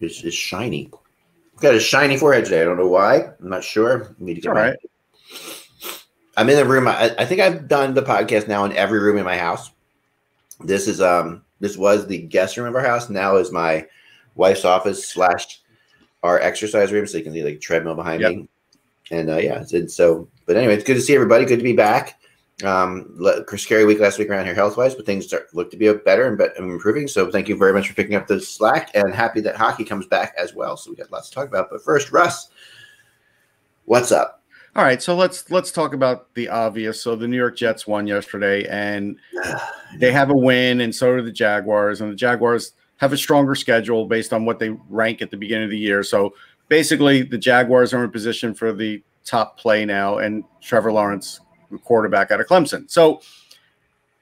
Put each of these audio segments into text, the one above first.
is, is shiny. Got a shiny forehead today. I don't know why. I'm not sure. I need to get All right. I'm in the room. I, I think I've done the podcast now in every room in my house. This is um this was the guest room of our house. Now is my wife's office slash our exercise room, so you can see like treadmill behind Yep. me. And uh, yeah, and so. But anyway, it's good to see everybody. Good to be back. Um, le- scary week last week around here health wise, but things start look to be better and, improving. So thank you very much for picking up the slack, and happy that hockey comes back as well. So we got lots to talk about. But first, Russ, what's up? All right, so let's let's talk about the obvious. So the New York Jets won yesterday, and they have a win, and so do the Jaguars. And the Jaguars have a stronger schedule based on what they rank at the beginning of the year. So basically, the Jaguars are in position for the top play now, and Trevor Lawrence, quarterback out of Clemson. So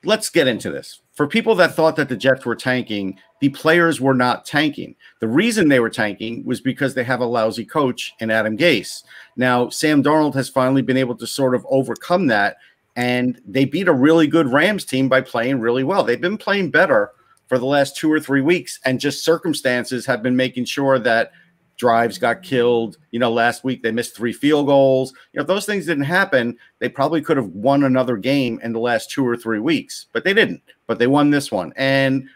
let's get into this. For people that thought that the Jets were tanking, the players were not tanking. The reason they were tanking was because they have a lousy coach in Adam Gase. Now, Sam Darnold has finally been able to sort of overcome that, and they beat a really good Rams team by playing really well. They've been playing better for the last two or three weeks, and just circumstances have been making sure that drives got killed. You know, last week they missed three field goals. You know, if those things didn't happen, they probably could have won another game in the last two or three weeks, but they didn't. But they won this one. And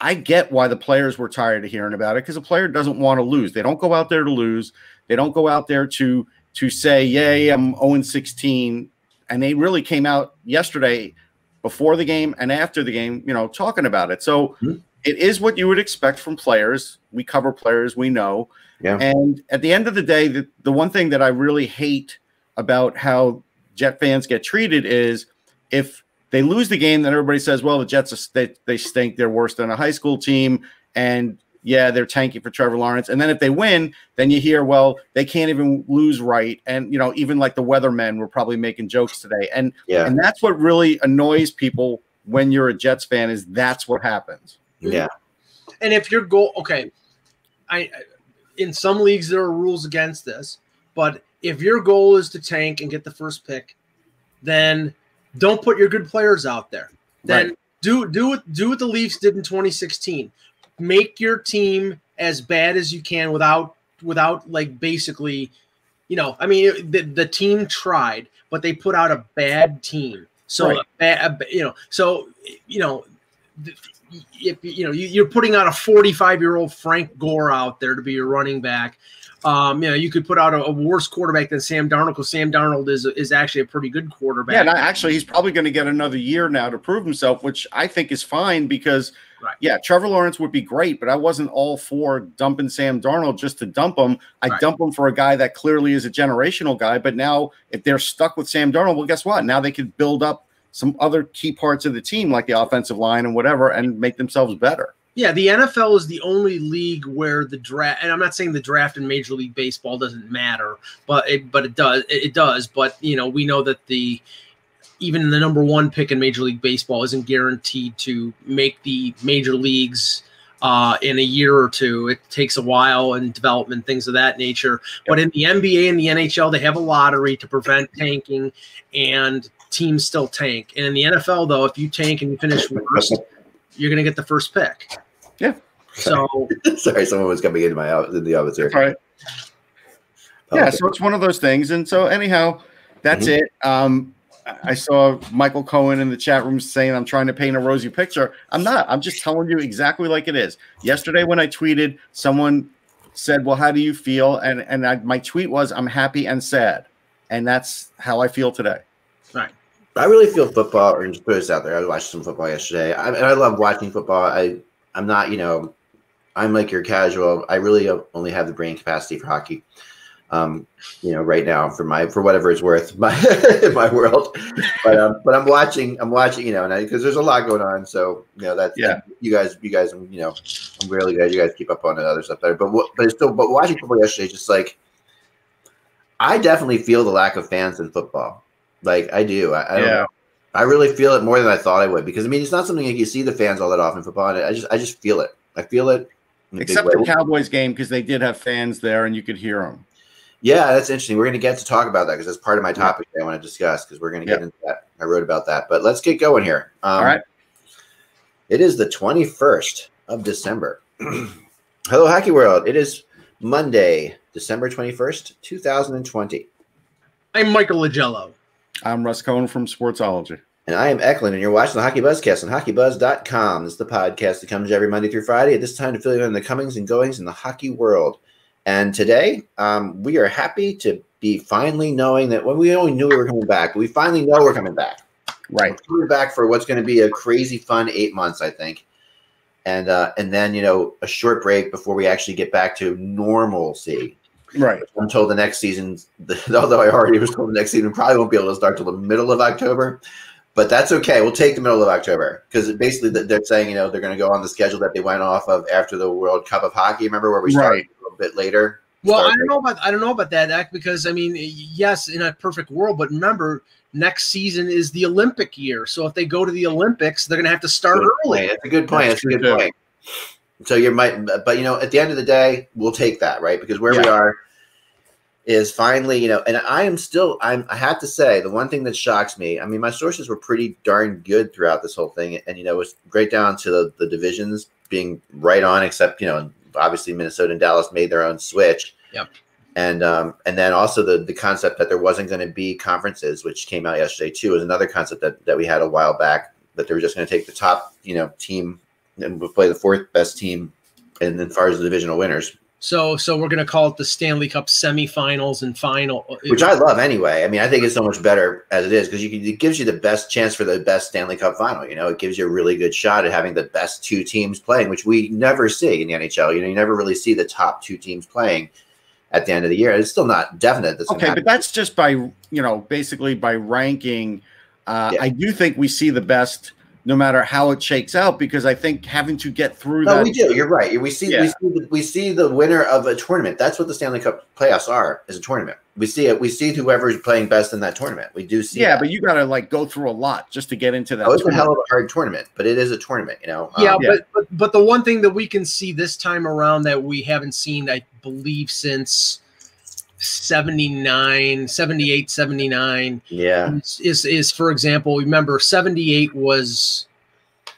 I get why the players were tired of hearing about it because a player doesn't want to lose. They don't go out there to lose. They don't go out there to to say, "Yay, I'm 0 16." And they really came out yesterday before the game and after the game, you know, talking about it. So Mhm. It is what you would expect from players. We cover players, we know. Yeah. And at the end of the day, the, the one thing that I really hate about how Jet fans get treated is if they lose the game, then everybody says, well, the Jets, are, they, they stink. They're worse than a high school team. And yeah, they're tanking for Trevor Lawrence. And then if they win, then you hear, well, they can't even lose right. And, you know, even like the weathermen were probably making jokes today. And, Yeah, and that's what really annoys people when you're a Jets fan is that's what happens. Yeah, And if your goal, okay, I in some leagues there are rules against this, but if your goal is to tank and get the first pick, then don't put your good players out there. Then Right. do do what do what the Leafs did in 2016. Make your team as bad as you can without without like basically, you know, I mean the, the team tried, but they put out a bad team. So Right. a ba- a- you know, so you know, if you know you- you're putting out a 45 year old Frank Gore out there to be your running back, um, you know you could put out a, a worse quarterback than Sam Darnold because Sam Darnold is is actually a pretty good quarterback. Yeah, and actually, he's probably going to get another year now to prove himself, which I think is fine because, Right. yeah, Trevor Lawrence would be great, but I wasn't all for dumping Sam Darnold just to dump him. I Right. dump him for a guy that clearly is a generational guy, but now if they're stuck with Sam Darnold, well, guess what? Now they could build up some other key parts of the team, like the offensive line and whatever, and make themselves better. Yeah, the NFL is the only league where the draft, and I'm not saying the draft in Major League Baseball doesn't matter, but it, but it does, it, it does. But you know, we know that the even the number one pick in Major League Baseball isn't guaranteed to make the major leagues uh, in a year or two. It takes a while and development, things of that nature. But in the NBA and the NHL, they have a lottery to prevent tanking, and teams still tank. And in the NFL, though, if you tank and you finish worst, you're going to get the first pick. Yeah. So Sorry, someone was coming into my office in the office here. All right. Yeah, Okay. so it's one of those things. And so anyhow, that's Mhm. it. Um I I saw Michael Cohen in the chat room saying I'm trying to paint a rosy picture. I'm not. I'm just telling you exactly like it is. Yesterday when I tweeted, someone said, "Well, how do you feel?" and and I, my tweet was, "I'm happy and sad." And that's how I feel today. I really feel football, or just put this out there. I watched some football yesterday, I, and I love watching football. I I'm not, you know, I'm like your casual. I really only have the brain capacity for hockey. Um, you know, right now for my for whatever it's worth, my my world. But um, but I'm watching. I'm watching. You know, and because there's a lot going on. So you know that's Yeah. You guys, you guys, you know, I'm really glad you guys keep up on the other stuff there. But what, but it's still, but watching football yesterday, just like I definitely feel the lack of fans in football. Like I do. I, I don't Yeah. I really feel it more than I thought I would because I mean it's not something like you see the fans all that often in football. I just I just feel it. I feel it. in a big Except the Cowboys game because they did have fans there and you could hear them. Yeah, that's interesting. We're going to get to talk about that because that's part of my topic that I want to discuss because we're going to get Yeah. into that. I wrote about that, but let's get going here. Um, All right. It is the 21st of December. Hello, Hockey World. It is Monday, December 21st, 2020. I'm Michael Augello. I'm Russ Cohen from Sportsology. And I am Eklund, and you're watching the Hockey Buzzcast on hockeybuzz.com. This is the podcast that comes every Monday through Friday at this time to fill you in the comings and goings in the hockey world. And today, um, we are happy to be finally knowing that when we only knew we were coming back, but we finally know we're coming back. Right. We're coming back for what's going to be a crazy fun eight months, I think. And uh, and then you know a short break before we actually get back to normalcy. Right. Until the next season, although I already was told the next season probably won't be able to start till the middle of October, but that's okay. We'll take the middle of October because basically they're saying you know they're going to go on the schedule that they went off of after the World Cup of Hockey. Remember where we started Right. a little bit later? Well, I don't know about I don't know about that Act, because I mean, yes, in a perfect world, but remember, next season is the Olympic year. So if they go to the Olympics, they're going to have to start Good early. point. That's a good point. That's That's, a good too. point. So you might, but you know, at the end of the day, we'll take that, right? Because where we are is finally, you know, and I am still, I'm, I have to say, the one thing that shocks me, I mean, my sources were pretty darn good throughout this whole thing, and you know, it was great down to the, the divisions being right on, except you know, obviously Minnesota and Dallas made their own switch. Yep. And um, and then also the the concept that there wasn't going to be conferences, which came out yesterday too, is another concept that, that we had a while back that they were just going to take the top, you know, team and play the fourth best team, and as far as the divisional winners, So so we're going to call it the Stanley Cup semifinals and final. which I love anyway. I mean, I think it's so much better as it is because you can, it gives you the best chance for the best Stanley Cup final. You know, it gives you a really good shot at having the best two teams playing, which we never see in the NHL. You know, you never really see the top two teams playing at the end of the year. It's still not definite. That's Okay, but that's just by you know basically by ranking. Uh, Yeah. I do think we see the best, no matter how it shakes out, because I think having to get through No, that. we do. You're right. We see, we see, the, we see the winner of a tournament. That's what the Stanley Cup playoffs are. Is a tournament. We see it. We see whoever's playing best in that tournament. We do see. yeah, that. but you got to like go through a lot just to get into that. oh, it's a hell of a hard tournament, but it is a tournament. You know. yeah, Um, yeah. But, but but the one thing that we can see this time around that we haven't seen, I believe, since 79, 78, 79 yeah. is, is, is for example, remember 78 was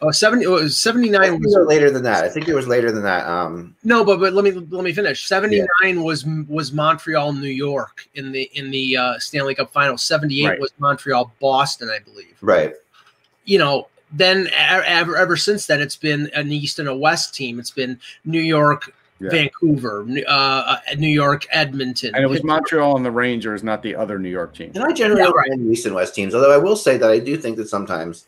oh, 70 it was 79 was later than that. I think it was later than that. Um, no, but but let me let me finish. 79 was was Montreal, New York in the in the uh, Stanley Cup final. 78 Right. was Montreal, Boston, I believe. right. you know, then ever ever since then, it's been an East and a West team. It's been New York, Yeah. Vancouver, New- uh, uh, New York, Edmonton. and it was Montreal and the Rangers, not the other New York team. And I generally Yeah, don't right. East and West teams, although I will say that I do think that sometimes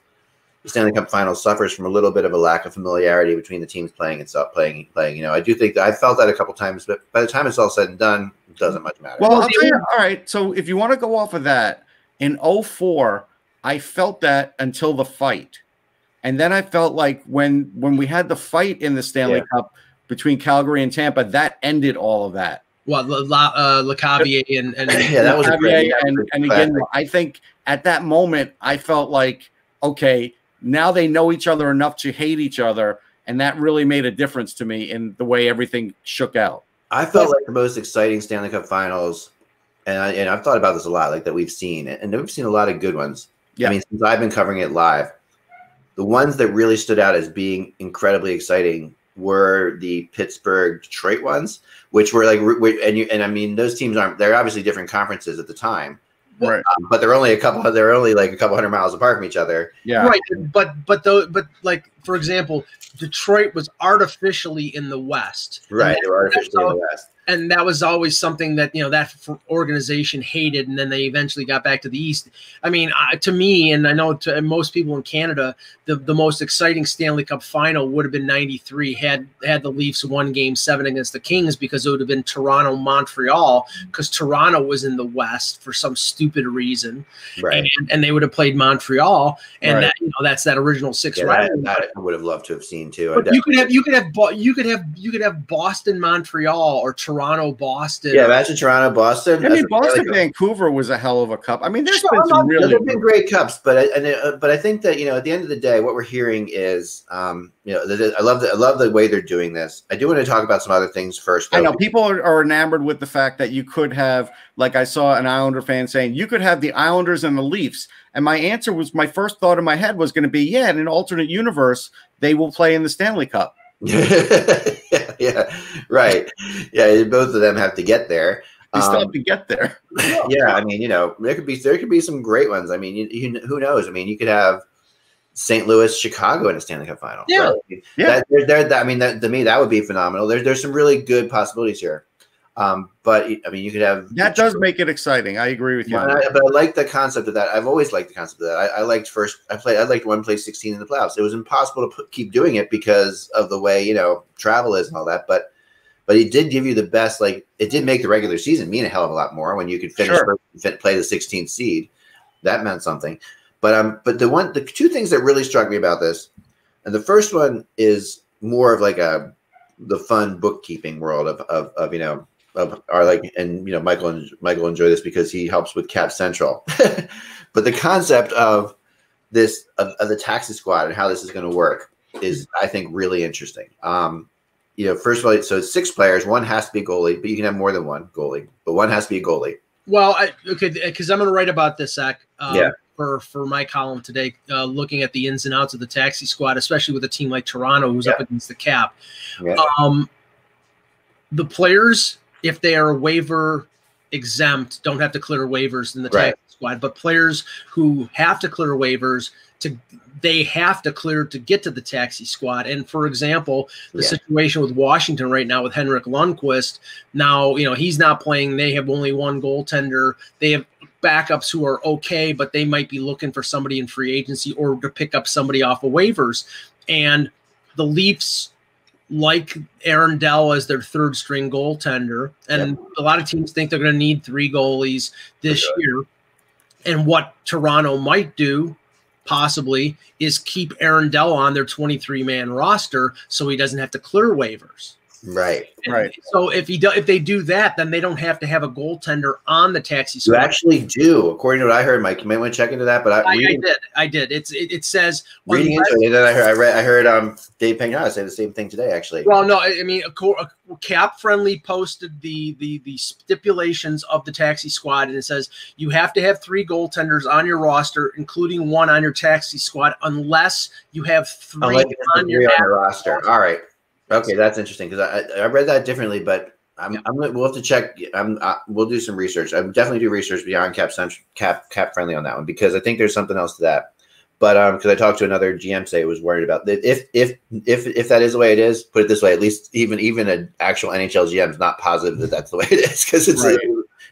the Stanley Cup Final suffers from a little bit of a lack of familiarity between the teams playing and stop playing playing. You know, I do think that I felt that a couple times, but by the time it's all said and done, it doesn't much matter. Well, Well, I'll tell you, all right. So if you want to go off of that, in 04, I felt that until the fight. And then I felt like when when we had the fight in the Stanley Yeah. Cup between Calgary and Tampa, that ended all of that. Well, La, La, uh, Lecavalier and, and yeah, that was a great. And, and again. I think at that moment, I felt like, okay, now they know each other enough to hate each other. And that really made a difference to me in the way everything shook out. I felt like the most exciting Stanley Cup Finals, and I, and I've thought about this a lot, like that we've seen, and we've seen a lot of good ones. Yeah. I mean, since I've been covering it live, the ones that really stood out as being incredibly exciting were the Pittsburgh Detroit ones, which were like, and you and I mean, those teams aren't they're obviously different conferences at the time, right. um, but they're only a couple, they're only like a couple hundred miles apart from each other. Yeah. right, but but though, but like for example, Detroit was artificially in the West, Right, they were artificially in the West. And that was always something that you know that organization hated and then they eventually got back to the east i mean uh, to me and i know to most people in canada the, the most exciting stanley cup final would have been 93 had had the leafs won game seven against the kings because it would have been toronto montreal because toronto was in the west for some stupid reason Right. and, and they would have played montreal and Right. that you know that's that original six Yeah, round that, that I would have loved to have seen too. But you could have you could have you could have you could have Boston Montreal or Toronto Boston. yeah, imagine Toronto, Boston. I mean, Boston, really- Vancouver was a hell of a cup. I mean, there's Sure, been some not- really. they've been great cups, but I, and uh, but I think that you know at the end of the day, what we're hearing is, um, you know, the, the- I love the I love the way they're doing this. I do want to talk about some other things first. I know people are, are enamored with the fact that you could have, like I saw an Islander fan saying, you could have the Islanders and the Leafs. And my answer was, my first thought in my head was going to be, yeah, in an alternate universe, they will play in the Stanley Cup. yeah, yeah, right. Yeah, both of them have to get there. They still um, have to get there. yeah, I mean, you know, there could be there could be some great ones. I mean, you, you, who knows? I mean, you could have St. Louis, Chicago in a Stanley Cup final. Yeah, right? yeah. That, there, that, I mean, that, to me, that would be phenomenal. There's there's some really good possibilities here. Um, but I mean, you could have that does make it exciting. I agree with you. But I, but I, like the concept of that. I've always liked the concept of that. I, I liked first. I played. I liked one play sixteen in the playoffs. It was impossible to put, keep doing it because of the way you know travel is and all that. But but it did give you the best. Like it did make the regular season mean a hell of a lot more when you could finish sure. first, play the 16th seed. That meant something. But um, but the one, the two things that really struck me about this, and the first one is more of like a the fun bookkeeping world of of, of you know of are like and you know Michael and Michael enjoy this because he helps with Cap Central. but the concept of this of, of, the taxi squad and how this is going to work is I think really interesting. Um, you know, first of all, so it's six players. One has to be goalie, but you can have more than one goalie. But one has to be a goalie. Well, I, okay, because I'm going to write about this, Zach. Um, yeah. For for my column today, uh, looking at the ins and outs of the taxi squad, especially with a team like Toronto, who's yeah. up against the cap. Yeah. Um, the players, if they are waiver exempt, don't have to clear waivers in the right. taxi squad. But players who have to clear waivers to they have to clear to get to the taxi squad. And for example, the yeah. situation with Washington right now with Henrik Lundqvist, now you know he's not playing. They have only one goaltender. They have backups who are okay, but they might be looking for somebody in free agency or to pick up somebody off of waivers. And the Leafs like Aaron Dell as their third string goaltender. And a lot of teams think they're going to need three goalies this year. And what Toronto might do possibly is keep Aaron Dell on their 23 man roster so he doesn't have to clear waivers. Right, and right. So if he do, if they do that, then they don't have to have a goaltender on the taxi squad. You actually do, according to what I heard, Mike. You might want to check into that. But I, I, reading, I did, I did. It's it, it says reading into it. Then I heard, I read, I heard um Dave Pagnotta say the same thing today. Actually, well, no, I mean, a, a Cap Friendly posted the the the stipulations of the taxi squad, and it says you have to have three goaltenders on your roster, including one on your taxi squad, unless you have three unless on, your, on your roster. All right. Okay, that's interesting because I, I read that differently, but I'm, yeah. I'm we'll have to check. I'm uh, we'll do some research. I'm definitely do research beyond cap cap cap friendly on that one because I think there's something else to that. But um, because I talked to another GM, say it was worried about if if if if that is the way it is. Put it this way, at least even even an actual NHL GM is not positive that that's the way it is because it's right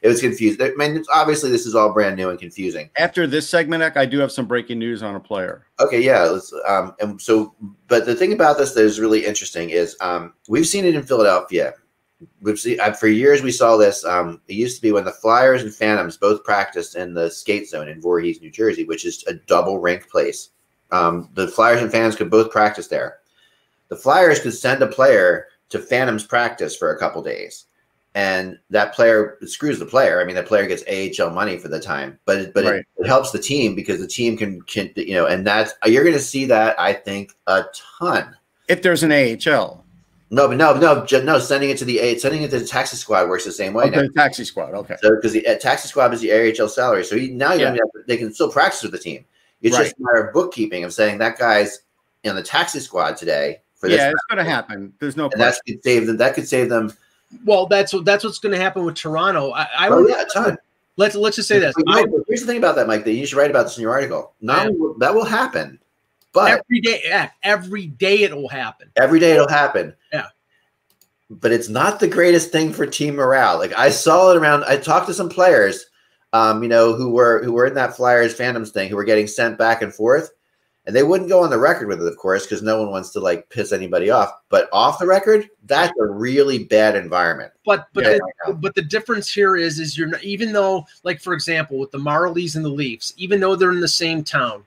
it was confused. I mean, obviously, this is all brand new and confusing. After this segment, I do have some breaking news on a player. Okay, yeah. Let's, um, and so, but the thing about this that is really interesting is um, we've seen it in Philadelphia. We've seen uh, for years we saw this. Um, it used to be when the Flyers and Phantoms both practiced in the skate zone in Voorhees, New Jersey, which is a double rink place. Um, the Flyers and Phantoms could both practice there. The Flyers could send a player to Phantoms practice for a couple days and that player screws the player. I mean, the player gets AHL money for the time, but but right. it, it, helps the team because the team can can you know, and that's you're going to see that I think a ton. If there's an AHL. No, but no, no, no. Sending it to the A, sending it to the taxi squad works the same way. Okay, now. taxi squad. Okay. So because the uh, taxi squad is the AHL salary, so he, now yeah. they can still practice with the team. It's right. just a matter of bookkeeping of saying that guy's in the taxi squad today. For this yeah, it's going to happen. There's no. And that could save them. That could save them well, that's what that's what's going to happen with Toronto. I, I oh, yeah, a ton. Let's let's just say this. I, here's the thing about that, Mike. That you should write about this in your article. Not yeah. that will happen, but every day, yeah, every day it will happen. Every day it'll happen. Yeah. But it's not the greatest thing for team morale. Like I saw it around. I talked to some players, um, you know, who were who were in that Flyers Phantoms thing, who were getting sent back and forth and they wouldn't go on the record with it, of course, because no one wants to like piss anybody off. But off the record, that's a really bad environment. But but yeah, the, but the difference here is is you're not, even though like for example with the Marlies and the Leafs, even though they're in the same town,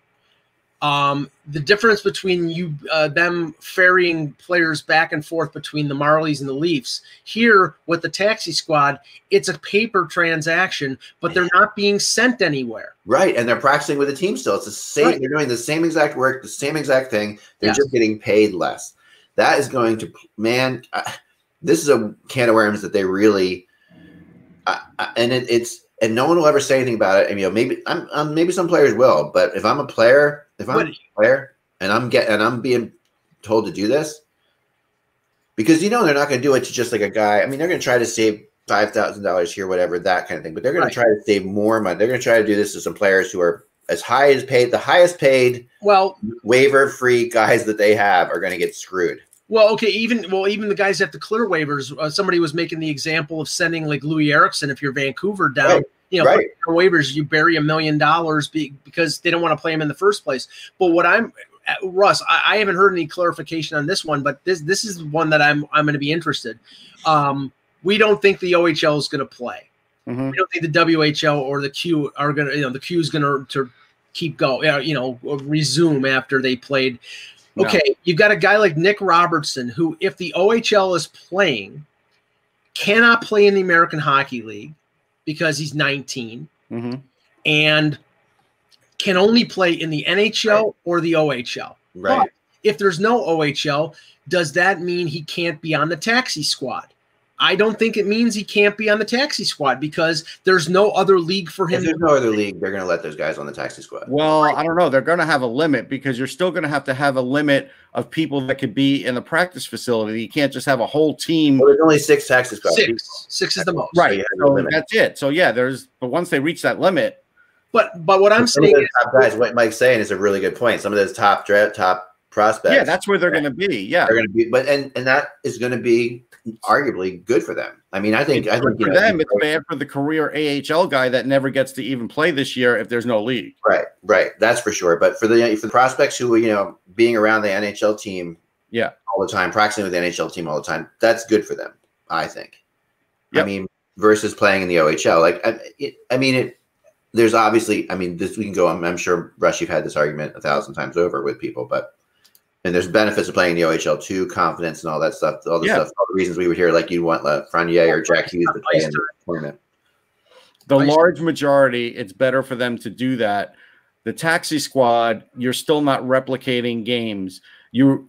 um, the difference between you uh, them ferrying players back and forth between the Marlies and the Leafs here with the taxi squad, it's a paper transaction, but they're not being sent anywhere. Right, and they're practicing with the team still. It's the same. Right. They're doing the same exact work, the same exact thing. They're yes. just getting paid less. That is going to man. Uh, this is a can of worms that they really, uh, and it, it's and no one will ever say anything about it. And you know, maybe I'm, I'm maybe some players will, but if I'm a player if I'm a player and I'm getting and I'm being told to do this, because you know they're not going to do it to just like a guy. I mean, they're going to try to save five thousand dollars here, whatever that kind of thing. But they're going Right. to try to save more money. They're going to try to do this to some players who are as high as paid, the highest paid Well, waiver free guys that they have are going to get screwed. well, okay. Even well, even the guys at the clear waivers. Uh, somebody was making the example of sending like Loui Eriksson if you're Vancouver down. Right. You know, Right. waivers, you bury a million dollars because they don't want to play him in the first place. But what I'm uh, Russ, I, I haven't heard any clarification on this one, but this this is one that I'm I'm going to be interested. Um, we don't think the OHL is going to play. Mhm. We don't think the WHL or the Q are going to, you know, the Q is going to to keep going you know, resume after they played. No. Okay, you've got a guy like Nick Robertson who, if the OHL is playing, cannot play in the American Hockey League because he's 19 Mhm. and can only play in the NHL or the OHL. Right. If there's no OHL, does that mean he can't be on the taxi squad? I don't think it means he can't be on the taxi squad because there's no other league for If him. there's no other league, they're going to let those guys on the taxi squad. Well, I don't know. They're going to have a limit because you're still going to have to have a limit of people that could be in the practice facility. You can't just have a whole team. Well, there's only six taxi squad. Six, six is the most. Right. you have a So that's it. So yeah, there's but once they reach that limit, But but what I'm saying is, top guys, what Mike's saying is a really good point. Some of those top draft, top prospects, yeah, that's where they're going to be. Yeah. they're going to be, but and and that is going to be arguably good for them. I mean, I think I think for know, them, it's bad for the career AHL guy that never gets to even play this year if there's no league. right, right, that's for sure. But for the for the prospects who you know being around the NHL team, Yeah. all the time, practicing with the NHL team all the time, that's good for them. I think. I mean, versus playing in the OHL, like I, it, I mean it. There's obviously, I mean, this we can go. I'm, I'm sure, Russ, you've had this argument a thousand times over with people, but and there's benefits of playing the OHL too, confidence and all that stuff, all the Yeah. stuff, all the reasons we would hear, like you'd want uh, Lafreniere or Jack Hughes to play in the tournament. The large majority, it's better for them to do that. The taxi squad, you're still not replicating games. You,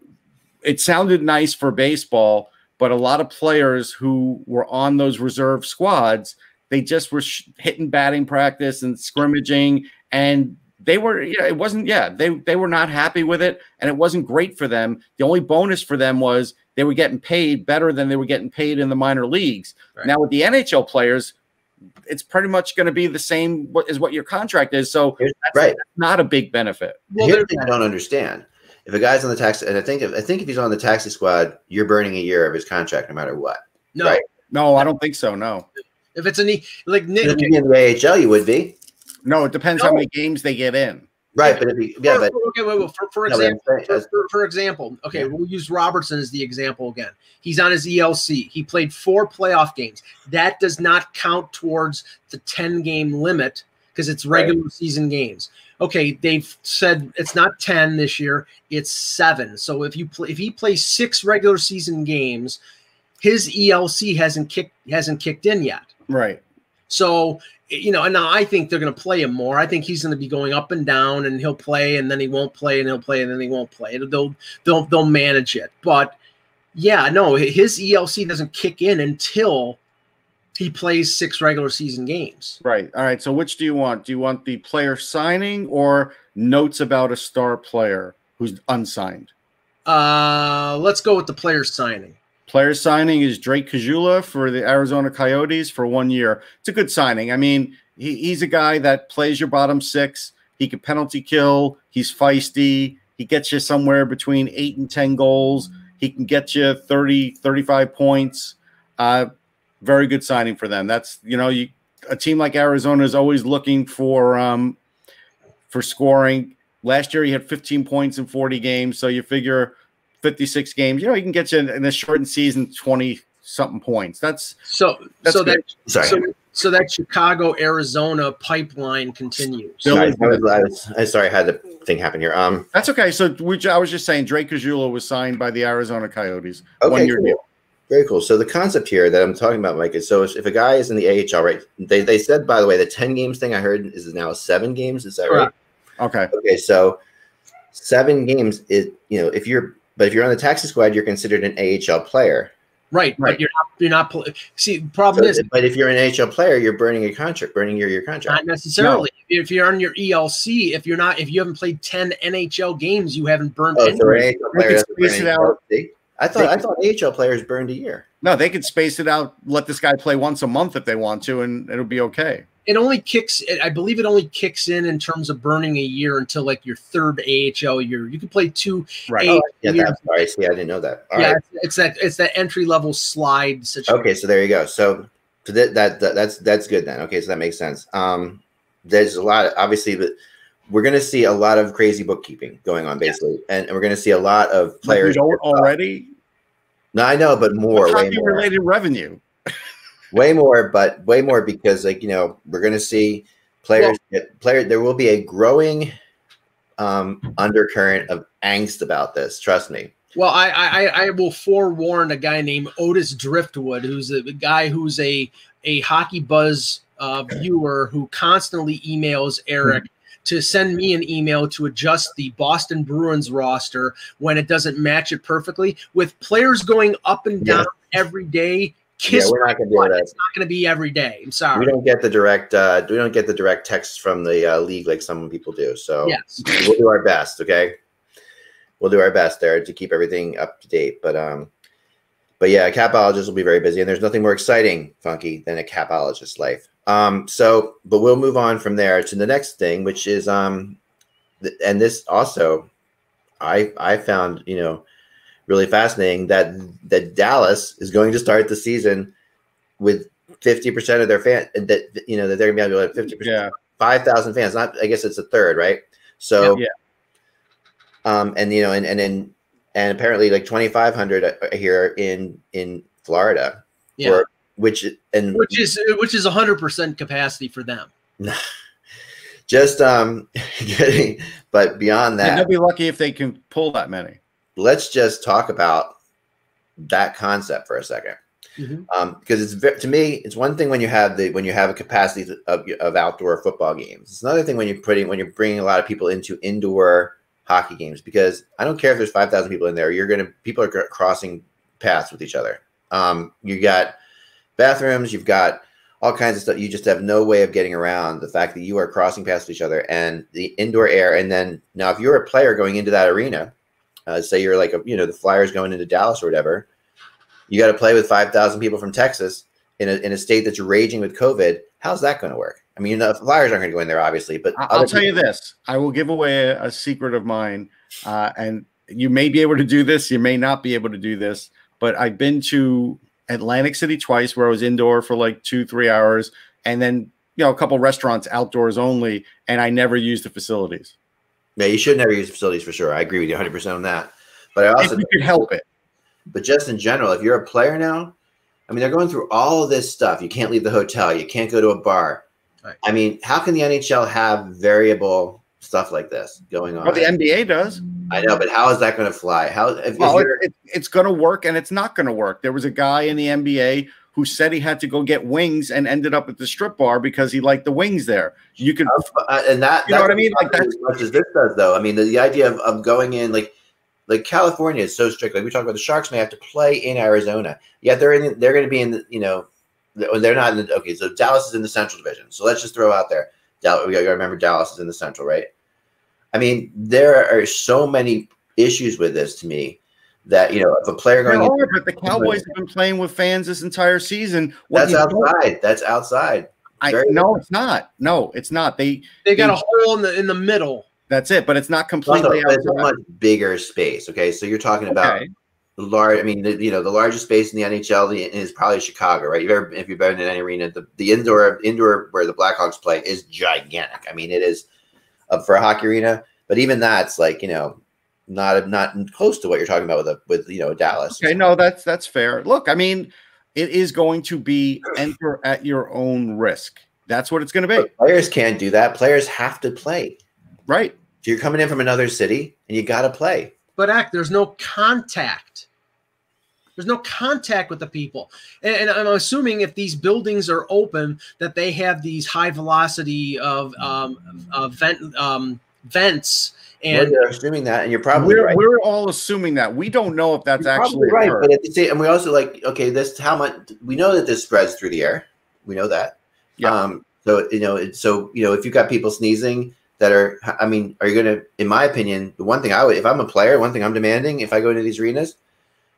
it sounded nice for baseball, but a lot of players who were on those reserve squads, they just were sh- hitting batting practice and scrimmaging, and they were, yeah, it wasn't, yeah, they they were not happy with it, and it wasn't great for them. The only bonus for them was they were getting paid better than they were getting paid in the minor leagues. Right. Now with the NHL players, it's pretty much going to be the same what is what your contract is. So that's right. not a big benefit. well, Here's the thing I don't understand. If a guy's on the taxi, and I think if, I think if he's on the taxi squad, you're burning a year of his contract no matter what. no, Right. No, I don't think so. No, if it's any like Nick, If you're in the AHL, you would be no, it depends how many games they get in. right. But if he, yeah, for, but okay, wait, wait, for, for No, but I'm example, saying for, for, for example, okay, Yeah. we'll use Robertson as the example again. He's on his ELC. He played four playoff games. That does not count towards the 10 game limit because it's Right. regular season games. Okay, they've said it's not 10 this year, it's seven. So if you play if he plays six regular season games, his ELC hasn't kicked hasn't kicked in yet. Right. So, you know, and now I think they're going to play him more. I think he's going to be going up and down, and he'll play, and then he won't play, and he'll play, and then he won't play. They'll they'll they'll manage it. But yeah, no, his ELC doesn't kick in until he plays six regular season games. Right. All right. So which do you want? Do you want the player signing or notes about a star player who's unsigned? Uh, let's go with the player signing. Player signing is Drake Caggiula for the Arizona Coyotes for one year. It's a good signing. I mean, he, he's a guy that plays your bottom six. He can penalty kill. He's feisty. He gets you somewhere between eight and 10 goals. He can get you 30, 35 points. Uh, very good signing for them. That's, you know, you, a team like Arizona is always looking for, um, for scoring. Last year he had 15 points in 40 games. So you figure 56 games, you know, he can get you in, in a shortened season 20 something points. That's So That's so that sorry. so, so that Chicago Arizona pipeline continues. Bill- sorry, I was, I was, I sorry, I had the thing happen here. Um, that's okay. So we, I was just saying Drake Caggiula was signed by the Arizona Coyotes. one okay, year cool. deal. Very cool. So the concept here that I'm talking about, Mike, is so if, if a guy is in the AHL, right? They, they said, by the way, the 10 games thing I heard is now seven games. Is that Correct. right? Okay. Okay, so seven games is you know if you're but if you're on the taxi squad, you're considered an AHL player. Right, Right. but you're not you're not see the So, problem is but if you're an AHL player, you're burning your contract, burning your your contract. Not contract. necessarily. If you're on your ELC, if you're not, if you haven't played ten NHL games, you haven't burned Oh, any. so an AHL player can doesn't burn space it out. ELC? I thought I thought AHL players burned a year. No, they could space it out, let this guy play once a month if they want to, and it'll be okay. It only kicks. I believe it only kicks in in terms of burning a year until like your third AHL year. You can play two. Right. AHL Oh, yeah, that's sorry. See, I didn't know that. All yeah, right. it's, it's that it's that entry level slide situation. Okay, so there you go. So, so that, that that that's that's good then. Okay, so that makes sense. Um, there's a lot, obviously, but we're going to see a lot of crazy bookkeeping going on, basically, and, and we're going to see a lot of Like we players. don't already. No, I know, but more, way hockey more, related revenue. Way more, but way more because, like you know, we're going to see players get player. There will be a growing um undercurrent of angst about this. Trust me. Well, I, I I will forewarn a guy named Otis Driftwood, who's a guy who's a a hockey buzz uh, viewer who constantly emails Eric to send me an email to adjust the Boston Bruins roster when it doesn't match it perfectly with players going up and Yeah. down every day. Kiss yeah, we're not going to do that. It's not going to be every day. I'm sorry. We don't get the direct. uh We don't get the direct texts from the uh, league like some people do. So Yes. we'll do our best okay we'll do our best there to keep everything up to date but um but yeah a capologist will be very busy and there's nothing more exciting funky than a capologist life um so but we'll move on from there to the next thing which is um th- and this also i i found you know really fascinating that that dallas is going to start the season with 50% of their fan that you know that they're going to be able to have 50% Yeah. five thousand fans. Not, I guess it's a third, right? So, Yeah. um, and you know, and and then and apparently like twenty five hundred here in in Florida, Yeah. for- which and which is which is 100% capacity for them. just um getting, but beyond And that, they'll be lucky if they can pull that many. Let's just talk about that concept for a second. Mhm. um, because it's to me it's one thing when you have the when you have a capacity of, of outdoor football games it's another thing when you're putting when you're bringing a lot of people into indoor hockey games because i don't care if there's 5000 people in there you're gonna people are crossing paths with each other um, you got bathrooms you've got all kinds of stuff you just have no way of getting around the fact that you are crossing paths with each other and the indoor air and then now if you're a player going into that arena uh, say you're like a you know the flyers going into dallas or whatever you got to play with 5,000 people from Texas in a, in a state that's raging with COVID. How's that going to work? I mean, the Flyers aren't going to go in there, obviously, but I'll tell you this: I will give away a, a secret of mine, uh, and you may be able to do this, you may not be able to do this. But I've been to Atlantic City twice, where I was indoor for like two, three hours, and then you know a couple restaurants outdoors only, and I never used the facilities. Yeah, you should never use facilities for sure. I agree with you 100% on that. But I If also, you could help it, but just in general, if you're a player now, I mean, they're going through all this stuff. You can't leave the hotel. You can't go to a bar. Right. I mean, how can the NHL have variable stuff like this going on? well, the NBA does. I know, but how is that going to fly? How if, if Well, it- it's going to work and it's not going to work. There was a guy in the NBA who said he had to go get wings and ended up at the strip bar because he liked the wings there. You can, Uh, and that You know what I mean? Like, as much as this does though. I mean the, the idea of, of going in like like california is so strict. Like we talk about the sharks may have to play in arizona. Yet they're in they're going to be in the you know they're not in the okay so dallas is in the central division. So let's just throw out there. Dallas we got to remember dallas is in the central right? I mean there are so many issues with this to me that you know if a player going in, are, but the Cowboys have been playing with fans this entire season. What that's you don't- outside that's outside I, Very no, it's not. No, it's not. They They got They- a hole in the in the middle. that's it, but it's not Also, completely it's a much bigger space okay so you're talking about Okay. the large. I mean, the, you know, the largest space in the NHL is probably Chicago, right? You've ever, if you've been in any arena, the, the indoor indoor where the Blackhawks play is gigantic. I mean, it is uh, for a hockey arena, but even that's like you know, not not close to what you're talking about with a, with you know Dallas. Okay, no, that's that's fair. Look, I mean, it is going to be enter at your own risk. That's what it's going to be, But players can't do that. Players have to play. right? So you're coming in from another city, and you got to play. But act, there's no contact. There's no contact with the people. And, and I'm assuming if these buildings are open, that they have these high velocity of um, uh, vent um, vents. And you're assuming that, and you're probably We're right. we're all assuming that we don't know if that's You're actually right, occurred. but at the same, and we also like okay, this how much we know that this spreads through the air. We know that. Yeah. Um. So you know, it, so you know, if you've got people sneezing that are, I mean, are you going to? In my opinion, the one thing I would, if I'm a player, one thing I'm demanding, if I go into these arenas,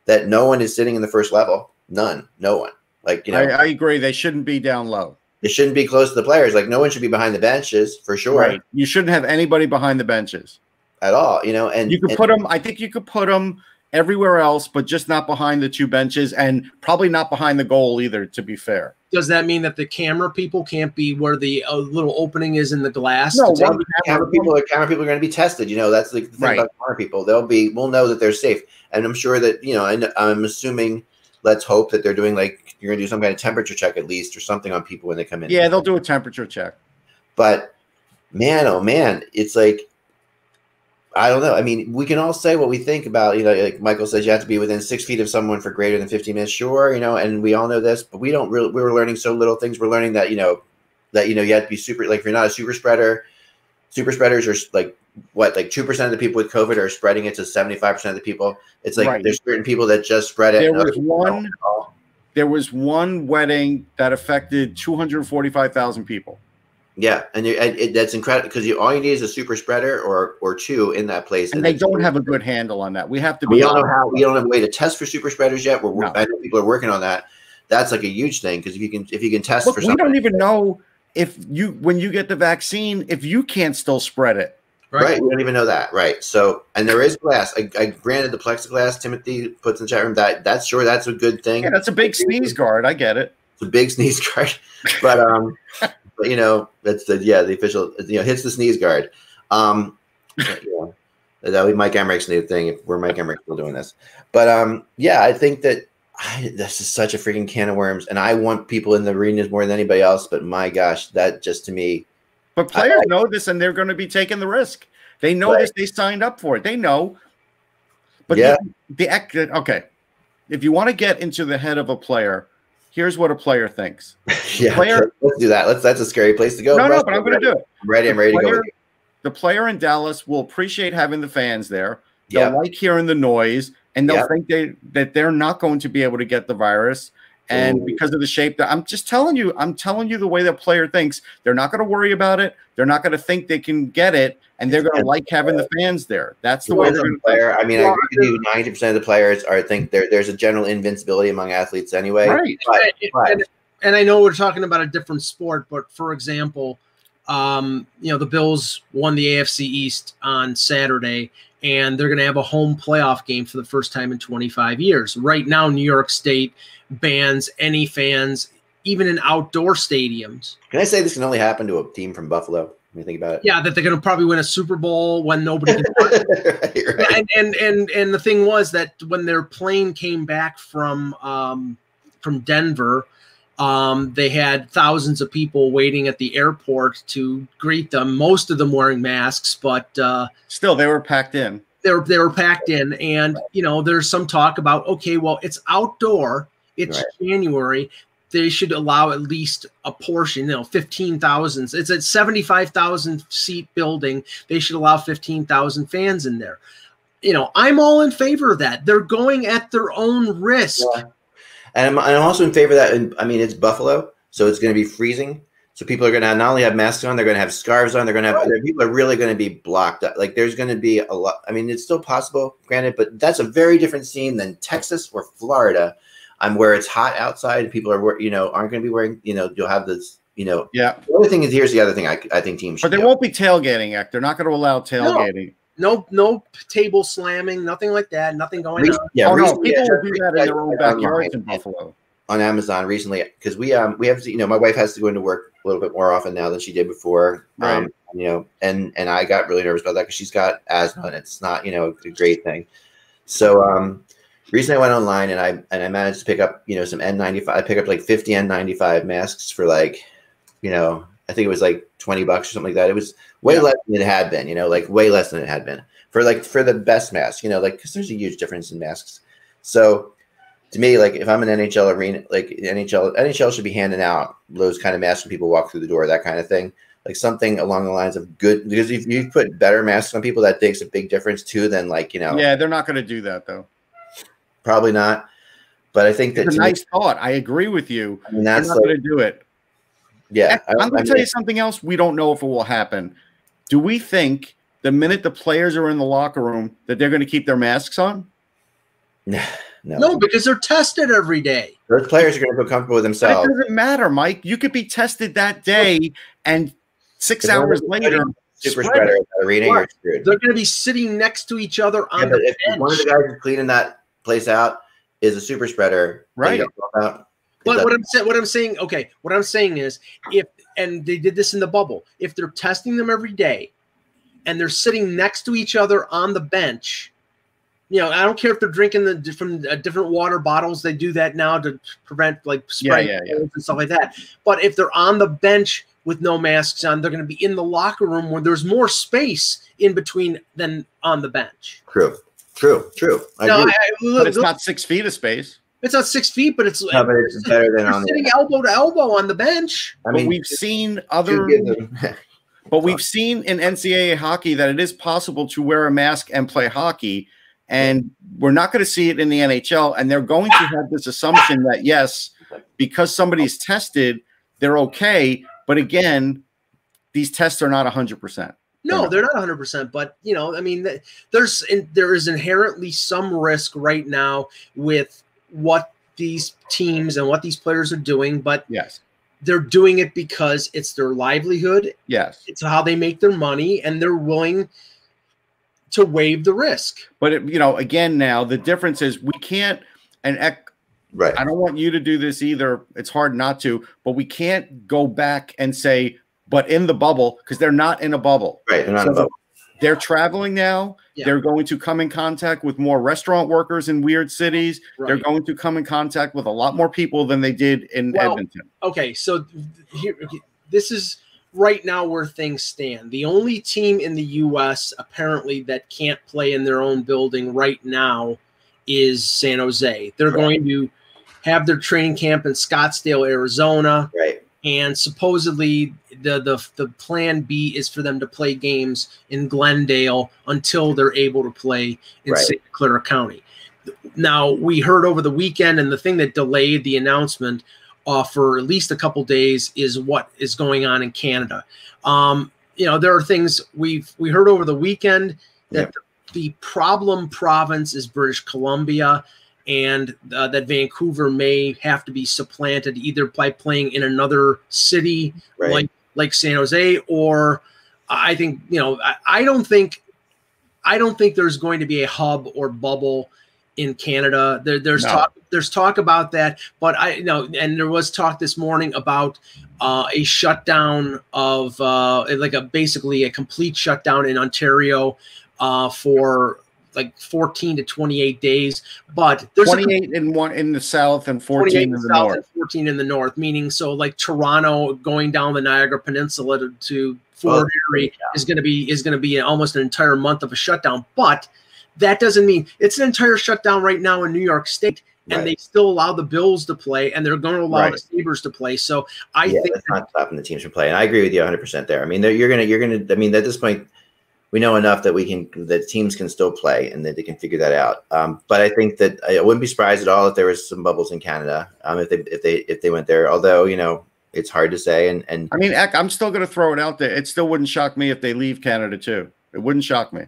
that no one is sitting in the first level. None, no one. Like you know, I, I agree. They shouldn't be down low. it shouldn't be close to the players. Like no one should be behind the benches for sure Right. You shouldn't have anybody behind the benches. At all. You know, and You could and- put them. I think you could put them everywhere else, but just not behind the two benches, and probably not behind the goal either. To be fair, Does that mean that the camera people can't be where the uh, little opening is in the glass? No, To take- one- camera people are camera people are going to be tested. You know, that's the thing Right. about camera people. They'll be. We'll know that they're safe, and I'm sure that you know. And I'm assuming. Let's hope that they're doing like you're going to do some kind of temperature check at least or something on people when they come in. yeah, they'll do a temperature check. But man, oh man, it's like I don't know. I mean, we can all say what we think about, you know, like Michael says, you have to be within six feet of someone for greater than 15 minutes. Sure, you know, and we all know this, but we don't really, we were learning so little things. We're learning that, you know, that, you know, you have to be super, like, if you're not a super spreader, super spreaders are like, what, like 2% of the people with COVID are spreading it to 75% of the people. It's like Right. there's certain people that just spread it. There was one- There was one wedding that affected 245,000 people. Yeah. And, you, and it, that's incredible because you, all you need is a super spreader or, or two in that place. And they don't have a good handle on that. We have to be We don't know how. We don't have a way to test for super spreaders yet. We're, No. I know people are working on that. That's like a huge thing because if you can if you can test Look, for something, we don't even know if you when you get the vaccine if you can't still spread it. right? We don't even know that, right? So, and there is glass. I, I granted the plexiglass. Timothy puts in the chat room that that's sure that's a good thing. Yeah, that's a big sneeze guard. I get it. It's a big sneeze guard, but um, but you know that's the yeah the official you know hits the sneeze guard. Um, but, you that would be Mike Emmerich's new thing. If we're Mike Emmerich still doing this, but um, yeah, I think that I, this is such a freaking can of worms, and I want people in the arenas more than anybody else. But my gosh, that just to me, But players know this and they're going to be taking the risk. They know Right. this. They signed up for it. They know. But Yeah. the, the okay, if you want to get into the head of a player, here's what a player thinks. yeah, Player- let's do that. Let's that's a scary place to go. No, no, but I'm going to do it. I'm ready. I'm ready to go. Player- With you. The player in Dallas will appreciate having the fans there. They'll Yeah, like hearing the noise, and they'll Yeah. think they that they're not going to be able to get the virus. And because of the shape that I'm just telling you, I'm telling you the way that player thinks. They're not going to worry about it. They're not going to think they can get it, and they're going to like having the fans there. That's the way they're the to player. I mean, I agree with you. Ninety percent of the players are think there. There's a general invincibility among athletes anyway. Right. But, and, but and, and I know we're talking about a different sport, but for example, um, you know, the Bills won the AFC East on Saturday, and they're going to have a home playoff game for the first time in 25 years. Right now, New York State bans any fans, even in outdoor stadiums. can I say this can only happen to a team from Buffalo? When you think about it. Yeah, that they're going to probably win a Super Bowl when nobody can right, right. and, and and and the thing was that when their plane came back from um, from Denver, um, they had thousands of people waiting at the airport to greet them. Most of them wearing masks, but uh, Still, they were packed in. they were they were packed in. And you know, there's some talk about okay, well, it's outdoor. It's Right. January. They should allow at least a portion, you know, 15,000. It's a 75,000 seat building. They should allow 15,000 fans in there. You know, I'm all in favor of that. They're going at their own risk. Yeah. And I'm, I'm also in favor of that. And I mean, it's Buffalo, so it's going to be freezing. So people are going to not only have masks on, they're going to have scarves on. They're going to have people are really going to be blocked up. Like there's going to be a lot. I mean, it's still possible, granted, but that's a very different scene than Texas or Florida, um, where it's hot outside and people are, you know, aren't going to be wearing. You know, you'll have this. You know, Yeah, the other thing is here's the other thing I, I think teams should but there do. won't be tailgating. Act. They're not going to allow tailgating. No, no no table slamming, nothing like that, nothing going Re- on. yeah, oh no, people I will do that in their own backyards in. Buffalo. on Amazon recently because we um we have to you know my wife has to go into work a little bit more often now than she did before um Right. you know and and I got really nervous about that because she's got asthma and it's not you know a great thing so um recently I went online and I and I managed to pick up you know some N95 I picked up like 50 N95 masks for like you know I think it was like 20 bucks or something like that it was way Yeah. less than it had been you know like way less than it had been for like for the best mask you know like because there's a huge difference in masks so to me, like if I'm an NHL arena, like NHL, NHL should be handing out those kind of masks when people walk through the door, that kind of thing. Like something along the lines of good, because if you put better masks on people, that makes a big difference too. Than like you know, Yeah, they're not going to do that though. probably not. But I think that It's a to me, nice thought. I agree with you. I mean, They're that's not like, going to do it. yeah. I'm going to tell you something else. We don't know if it will happen. Do we think the minute the players are in the locker room that they're going to keep their masks on? no. No, because they're tested every day. Those players are going to feel comfortable with But it doesn't matter, Mike. You could be tested that day, and six If hours later, super spreader it. arena, you're screwed. They're going to be sitting next to each other on Yeah, but the if bench. one of the guys who's cleaning that place out is a super spreader, then Right. You don't know about, it But what I'm saying, what I'm saying, okay, what I'm saying is, if and they did this in the bubble, if they're testing them every day, and they're sitting next to each other on the bench, you know, I don't care if they're drinking the from uh, different water bottles. They do that now to prevent like spread yeah, yeah. and stuff like that. But if they're on the bench with no masks on, they're going to be in the locker room where there's more space in between than on the bench. True, true, true. I No. I, I- but it's not six feet of space. It's not six feet, but it's No, but it's better than they're on sitting the. elbow to elbow on the bench. I but mean, we've seen other, but we've seen in NCAA hockey that it is possible to wear a mask and play hockey, and we're not going to see it in the NHL. And they're going to have this assumption that yes, because somebody's tested, they're okay. But again, these tests are not hundred percent. No, they're not 100%, but you know, I mean, there's there is inherently some risk right now with what these teams and what these players are doing, but Yes, they're doing it because it's their livelihood, yes. it's how they make their money, and they're willing to waive the risk. But it, you know, again, now the difference is we can't. And ec- right. I don't want you to do this either. It's hard not to, but we can't go back and say, but in the bubble, because they're not in a bubble. Right. They're not So above. They're traveling now. Yeah. They're going to come in contact with more restaurant workers in weird cities. They're going to come in contact with a lot more people than they did in Well, Edmonton. Okay, so here, this is right now where things stand. The only team in the U.S. apparently that can't play in their own building right now is San Jose. They're Right. going to have their training camp in Scottsdale, Arizona, Right. and supposedly the the the plan B is for them to play games in Glendale until they're able to play in Right. Santa Clara County. Now we heard over the weekend, and the thing that delayed the announcement uh, for at least a couple days is what is going on in Canada. Um, you know, there are things we've we heard over the weekend that the problem province is British Columbia, and uh, that Vancouver may have to be supplanted either by playing in another city Right. like like San Jose, or I think you know I, I don't think I don't think there's going to be a hub or bubble in Canada. There, there's No. talk there's talk about that, but I you know and there was talk this morning about uh, a shutdown of uh, like a basically a complete shutdown in Ontario uh, for like 14 to 28 days. But there's a 28 in one in the south and 14 in in the the south north. and 14 in the north, meaning so like Toronto going down the Niagara Peninsula to, to Fort Erie is going to be is going to be almost an entire month of a shutdown. But that doesn't mean it's an entire shutdown right now in New York State, and they still allow the Bills to play, and they're going to allow Right. the Sabres to play. So I yeah, think that's not stopping the teams from playing. I agree with you 100 percent there. I mean, you're gonna, you're gonna. I mean, at this point, we know enough that we can, that teams can still play and that they can figure that out. Um, but I think that I wouldn't be surprised at all if there was some bubbles in Canada. Um, if they, if they, if they went there. Although you know, it's hard to say. And and I mean, Eck, I'm still going to throw it out there. It still wouldn't shock me if they leave Canada too. It wouldn't shock me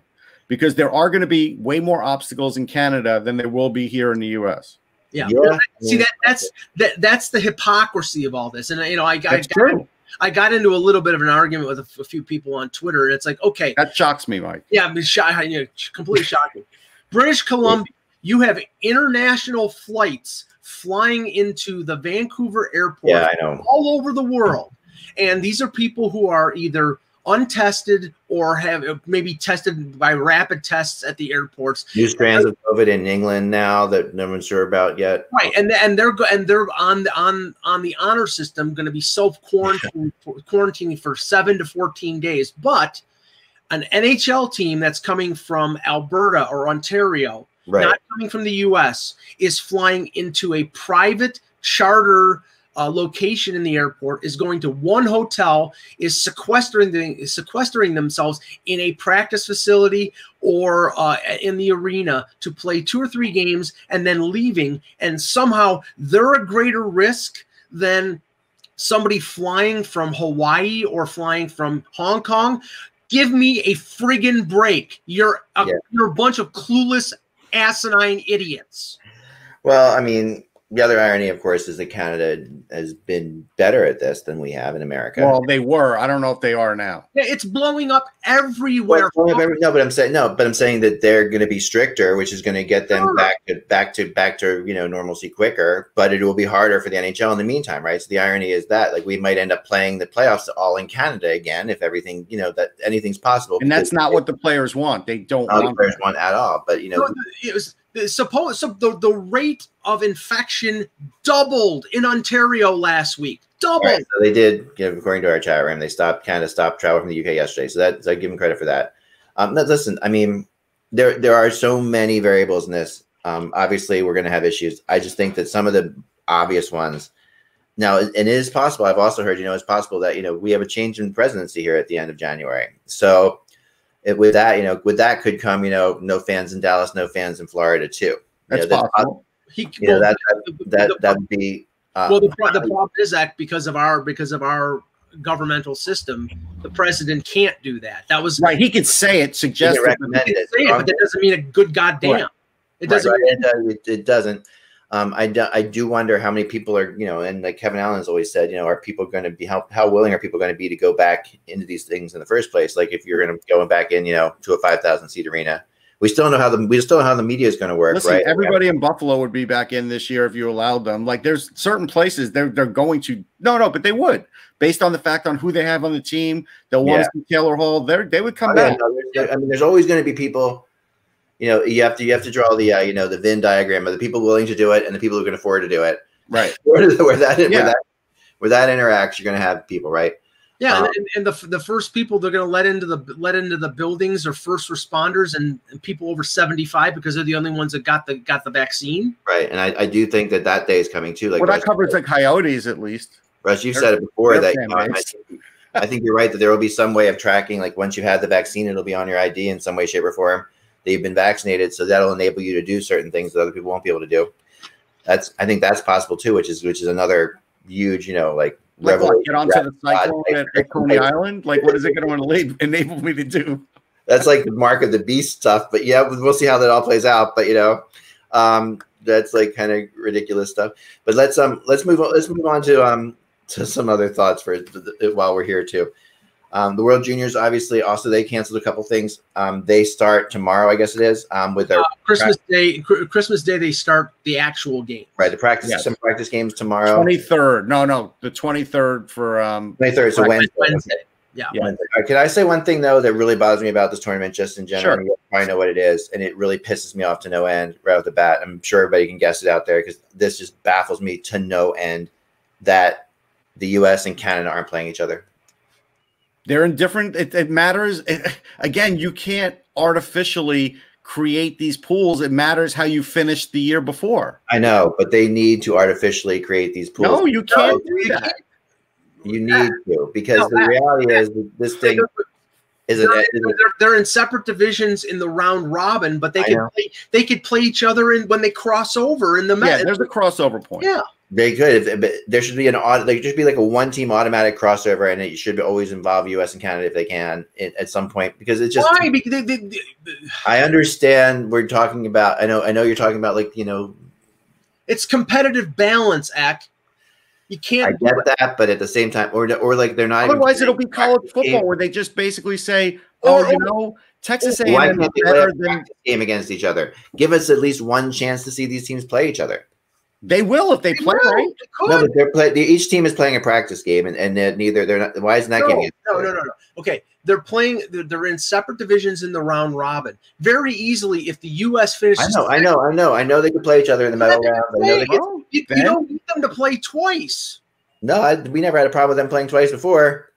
because there are going to be way more obstacles in Canada than there will be here in the U.S. yeah. Yeah, see that that's that that's the hypocrisy of all this, and you know I, I That's got true. I got into a little bit of an argument with a, f- a few people on Twitter, and it's like okay, That shocks me, Mike. Yeah, I mean, shy, you know, completely shocking. British Columbia, you have international flights flying into the Vancouver airport yeah, I know. all over the world. And these are people who are either untested or have maybe tested by rapid tests at the airports. New strands of COVID in England now that no one's sure about yet. Right, and and they're and they're on the on on the honor system going to be self quarantined quarantining for seven to fourteen days. But an NHL team that's coming from Alberta or Ontario, Right. not coming from the U.S., is flying into a private charter uh, location in the airport. Is going to one hotel, is sequestering the, is sequestering themselves in a practice facility or uh, in the arena to play two or three games and then leaving, and somehow they're a greater risk than somebody flying from Hawaii or flying from Hong Kong. Give me a friggin' break. You're a, Yeah. you're a bunch of clueless, asinine idiots. Well, I mean, the other irony, of course, is that Canada has been better at this than we have in America. Well, they were. I don't know if they are now. Yeah, it's blowing up everywhere. Well, no, but I'm saying no, but I'm saying that they're going to be stricter, which is going to get them Sure. back to back to back to you know normalcy quicker. But it will be harder for the NHL in the meantime, right? So the irony is that like we might end up playing the playoffs all in Canada again if everything you know that anything's possible. And that's because not what the players want. They don't all the want players want at all. But you know, No, it was the- suppose so the, the rate of infection doubled in Ontario last week. Doubled. Right, so they did, you know, according to our chat room, they stopped kind of stopped travel from the UK yesterday. So that so I give them credit for that. Um, listen, I mean, there there are so many variables in this. Um, obviously, we're going to have issues. I just think that some of the obvious ones. Now, and it is possible. I've also heard, you know, it's possible that you know we have a change in presidency here at the end of January. So, it, with that, you know, with that could come, you know, no fans in Dallas, no fans in Florida too. You That's know, that's- possible. He, You know, that that that would be. Uh, well, the, the problem is that because of our because of our governmental system, the president can't do that. That was Right. He could say it, suggest you it. recommend he it. say it, but that doesn't mean a good goddamn. Right. It doesn't. Right, it, does- it, it doesn't. Um, I, do, I do wonder how many people are, you know, and like Kevin Allen has always said, you know, are people going to be, how, how willing are people going to be to go back into these things in the first place? Like if you're going to go back in, you know, to a 5,000 seat arena, we still know how the, we still know how the media is going to work, Listen, right? everybody in Buffalo would be back in this year if you allowed them. Like there's certain places they're they're going to no no, but they would based on the fact on who they have on the team. They'll want to see Taylor Hall. They they would come Oh, yeah, back. no, there's- there- I mean, there's always going to be people, you know, you have to, you have to draw the, uh, you know, the Venn diagram of the people willing to do it and the people who can afford to do it. Right. Where, where that, where that, where that interacts, you're going to have people, right? Yeah, Um, and, and the the first people they're going to let into the let into the buildings are first responders and, and people over seventy five because they're the only ones that got the got the vaccine. Right. And I, I do think that that day is coming too. Like well, that Russ- covers the Coyotes at least. Russ, you've said it before that you know, I, base. think, I think you're right that there will be some way of tracking. Like once you have the vaccine, it'll be on your ID in some way, shape, or form. That you've been vaccinated, so that'll enable you to do certain things that other people won't be able to do. That's I think that's possible too, which is which is another huge, you know, like Like get onto the cyclone at, at Coney Island? Like what is it going to enable me to do? That's like the mark of the beast stuff. But yeah, we'll see how that all plays out. But you know, um, that's like kind of ridiculous stuff. But let's um let's move on. Let's move on to um to some other thoughts for while we're here too. Um, the World Juniors obviously also they canceled a couple things. Um, they start tomorrow, I guess it is, um, with their Uh, Christmas Day, Cr- Christmas Day, they start the actual game. right the practice Yes. some practice games tomorrow. Twenty third. No, no, the twenty third for um. Twenty third, so Right, Wednesday. Wednesday. Yeah. Yeah. Wednesday. All right, can I say one thing though that really bothers me about this tournament, just in general? Sure. You probably know what it is, and it really pisses me off to no end right off the bat. I'm sure everybody can guess it out there because this just baffles me to no end that the U.S. and Canada aren't playing each other. They're in different. It, it matters. It- again, you can't artificially create these pools. It matters how you finished the year before. I know, but they need to artificially create these pools. No, you can't No, do you that. you need to because No, the reality is this thing is They're, an, they're, they're in separate divisions in the round robin, but they I could play, they could play each other in when they cross over in the Yeah, match. there's a crossover point. yeah. They could, if, but there should be an odd, like just be like a one team automatic crossover, and it should always involve U.S. and Canada if they can at, at some point because it's just. Why? Because they, they, they- I understand we're talking about. I know. I know you're talking about like you know. it's competitive balance, act. You can't. I get that, but at the same time, or or like they're not. Otherwise, it'll be college football game. where they just basically say, "Oh, Or- you know, Texas A&M Why is can't they better than game against each other? Give us at least one chance to see these teams play each other. They will if they They play will. right." They. No, but they're play. They, each team is playing a practice game, and, and they're neither they're not. Why isn't that no, game? no, no, no, no. Okay, they're playing. They're, they're in separate divisions in the round robin. Very easily, if the U.S. finishes, I know, I know, I know, I know. They could play each other in the medal Yeah, round. I know they could, Well, you, you don't need them to play twice. no, I, we never had a problem with them playing twice before.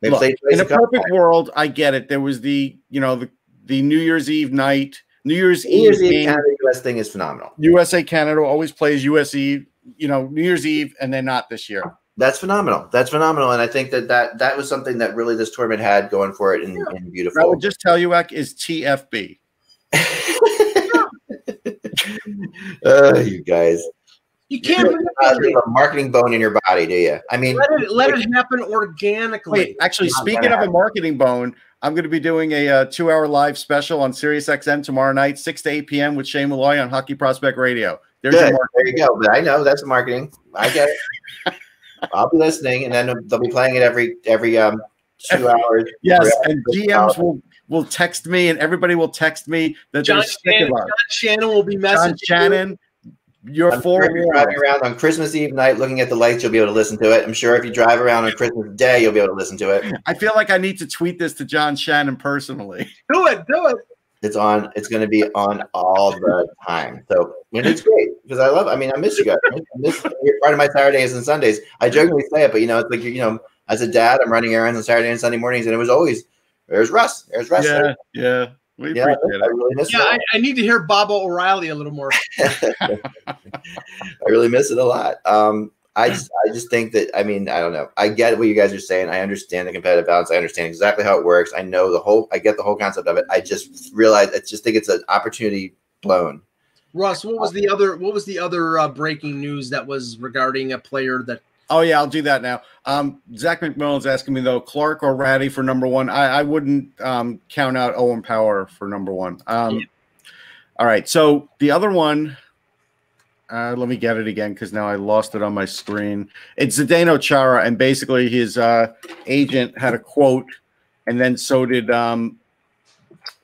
They Look, played twice in a couple perfect world, I get it. There was the, you know, the, the New Year's Eve night, New Year's New Year's Eve Eve game. Canada US thing is phenomenal. USA Canada always plays US Eve, you know, New Year's Eve, and then not this year. That's phenomenal. That's phenomenal, and I think that that that was something that really this tournament had going for it in, in I beautiful. would just tell you, Ek, is TFB. uh, you guys, You can't you have a marketing bone in your body, do you? I mean, let it let it happen organically. Wait, actually, speaking gonna of a marketing bone, I'm going to be doing a uh, two hour live special on Sirius XM tomorrow night, 6 to 8 p.m. with Shane Malloy on Hockey Prospect Radio. There's Good. There you go. But I know that's marketing. I get it. I'll be listening, and then they'll be playing it every every um two hours. Yes, and GMs will will text me, and everybody will text me that John they're sick Shannon, of us. John Shannon will be messaging. John Shannon, you're I'm sure if you're driving around on Christmas Eve night looking at the lights, you'll be able to listen to it. I'm sure if you drive around on Christmas Day, you'll be able to listen to it. I feel like I need to tweet this to John Shannon personally. Do it, do it. It's on. It's going to be on all the time. So and it's great because I love. I mean, I miss you guys. I miss you're part of my Saturdays and Sundays. I jokingly say it, but you know, it's like you know, as a dad, I'm running errands on Saturday and Sunday mornings, and it was always there's Russ. There's Russ. Yeah, yeah. We yeah, appreciate I, really yeah, I, I, need to hear Baba O'Riley a little more. I really miss it a lot. Um, I just, I just think that I mean I don't know. I get what you guys are saying. I understand the competitive balance. I understand exactly how it works. I know the whole. I get the whole concept of it. I just realize I just think it's an opportunity blown. Russ, what was the other? What was the other uh, breaking news that was regarding a player that Oh yeah, I'll do that now. Um, Zach McMillan's asking me though, Clarke or Räty for number one. I, I wouldn't um, count out Owen Power for number one. Um, yeah. All right, so the other one, uh, let me get it again because now I lost it on my screen. It's Zdeno Chara, and basically his uh, agent had a quote, and then so did um,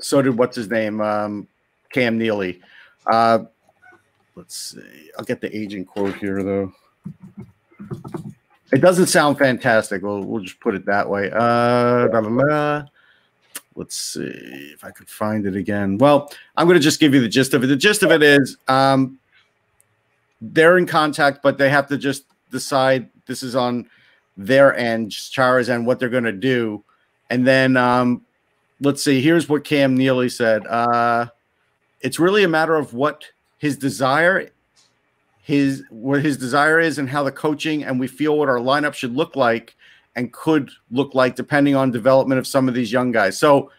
so did what's his name, um, Cam Neely. Uh, let's see. I'll get the agent quote here though. It doesn't sound fantastic. We'll, we'll just put it that way. Uh, blah, blah, blah. Let's see if I could find it again. Well, I'm going to just give you the gist of it. The gist of it is um, they're in contact, but they have to just decide this is on their end, Chara's end, what they're going to do. And then um, let's see. Here's what Cam Neely said. Uh, it's really a matter of what his desire his what his desire is and how the coaching and we feel what our lineup should look like and could look like depending on development of some of these young guys. So,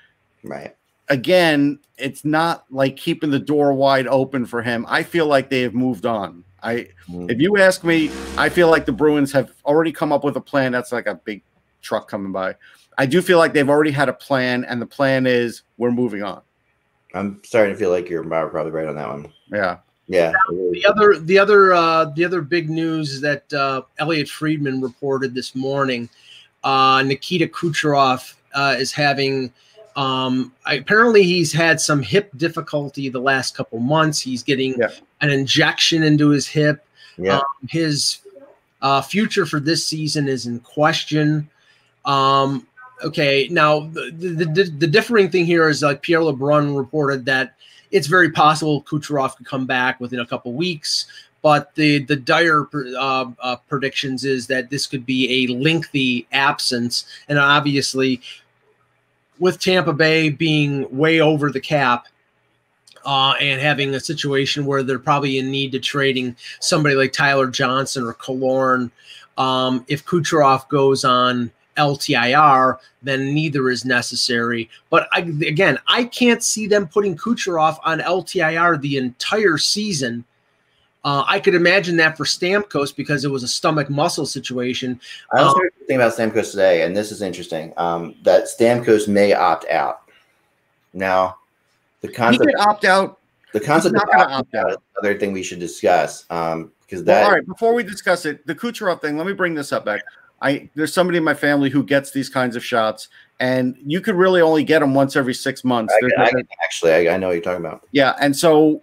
right. Again, it's not like keeping the door wide open for him. I feel like they have moved on. I mm. if you ask me, I feel like the Bruins have already come up with a plan. That's like a big truck coming by. I do feel like they've already had a plan, and the plan is we're moving on. I'm starting to feel like you're probably right on that one. Yeah. Yeah. The other, the other, uh, the other big news that uh, Elliotte Friedman reported this morning. Uh, Nikita Kucherov uh, is having. Um, apparently, he's had some hip difficulty the last couple months. He's getting yeah. an injection into his hip. Yeah. Um, his uh, future for this season is in question. Um, okay, now the, the, the, the differing thing here is like Pierre LeBrun reported that it's very possible Kucherov could come back within a couple weeks. But the the dire uh, uh, predictions is that this could be a lengthy absence, and obviously, with Tampa Bay being way over the cap, uh, and having a situation where they're probably in need to trading somebody like Tyler Johnson or Killorn. Um, if Kucherov goes on LTIR, then neither is necessary. But I, again, I can't see them putting Kucherov on LTIR the entire season. Uh, I could imagine that for Stamkos because it was a stomach muscle situation. I was um, thinking about Stamkos today, and this is interesting. Um, that Stamkos may opt out. Now, the concept he could opt out. The concept of opt out is another thing we should discuss. Um, because that. Well, all right, before we discuss it, the Kucherov thing. Let me bring this up back. I there's somebody in my family who gets these kinds of shots, and you could really only get them once every six months. I, I, actually, I, I know what you're talking about. Yeah, and so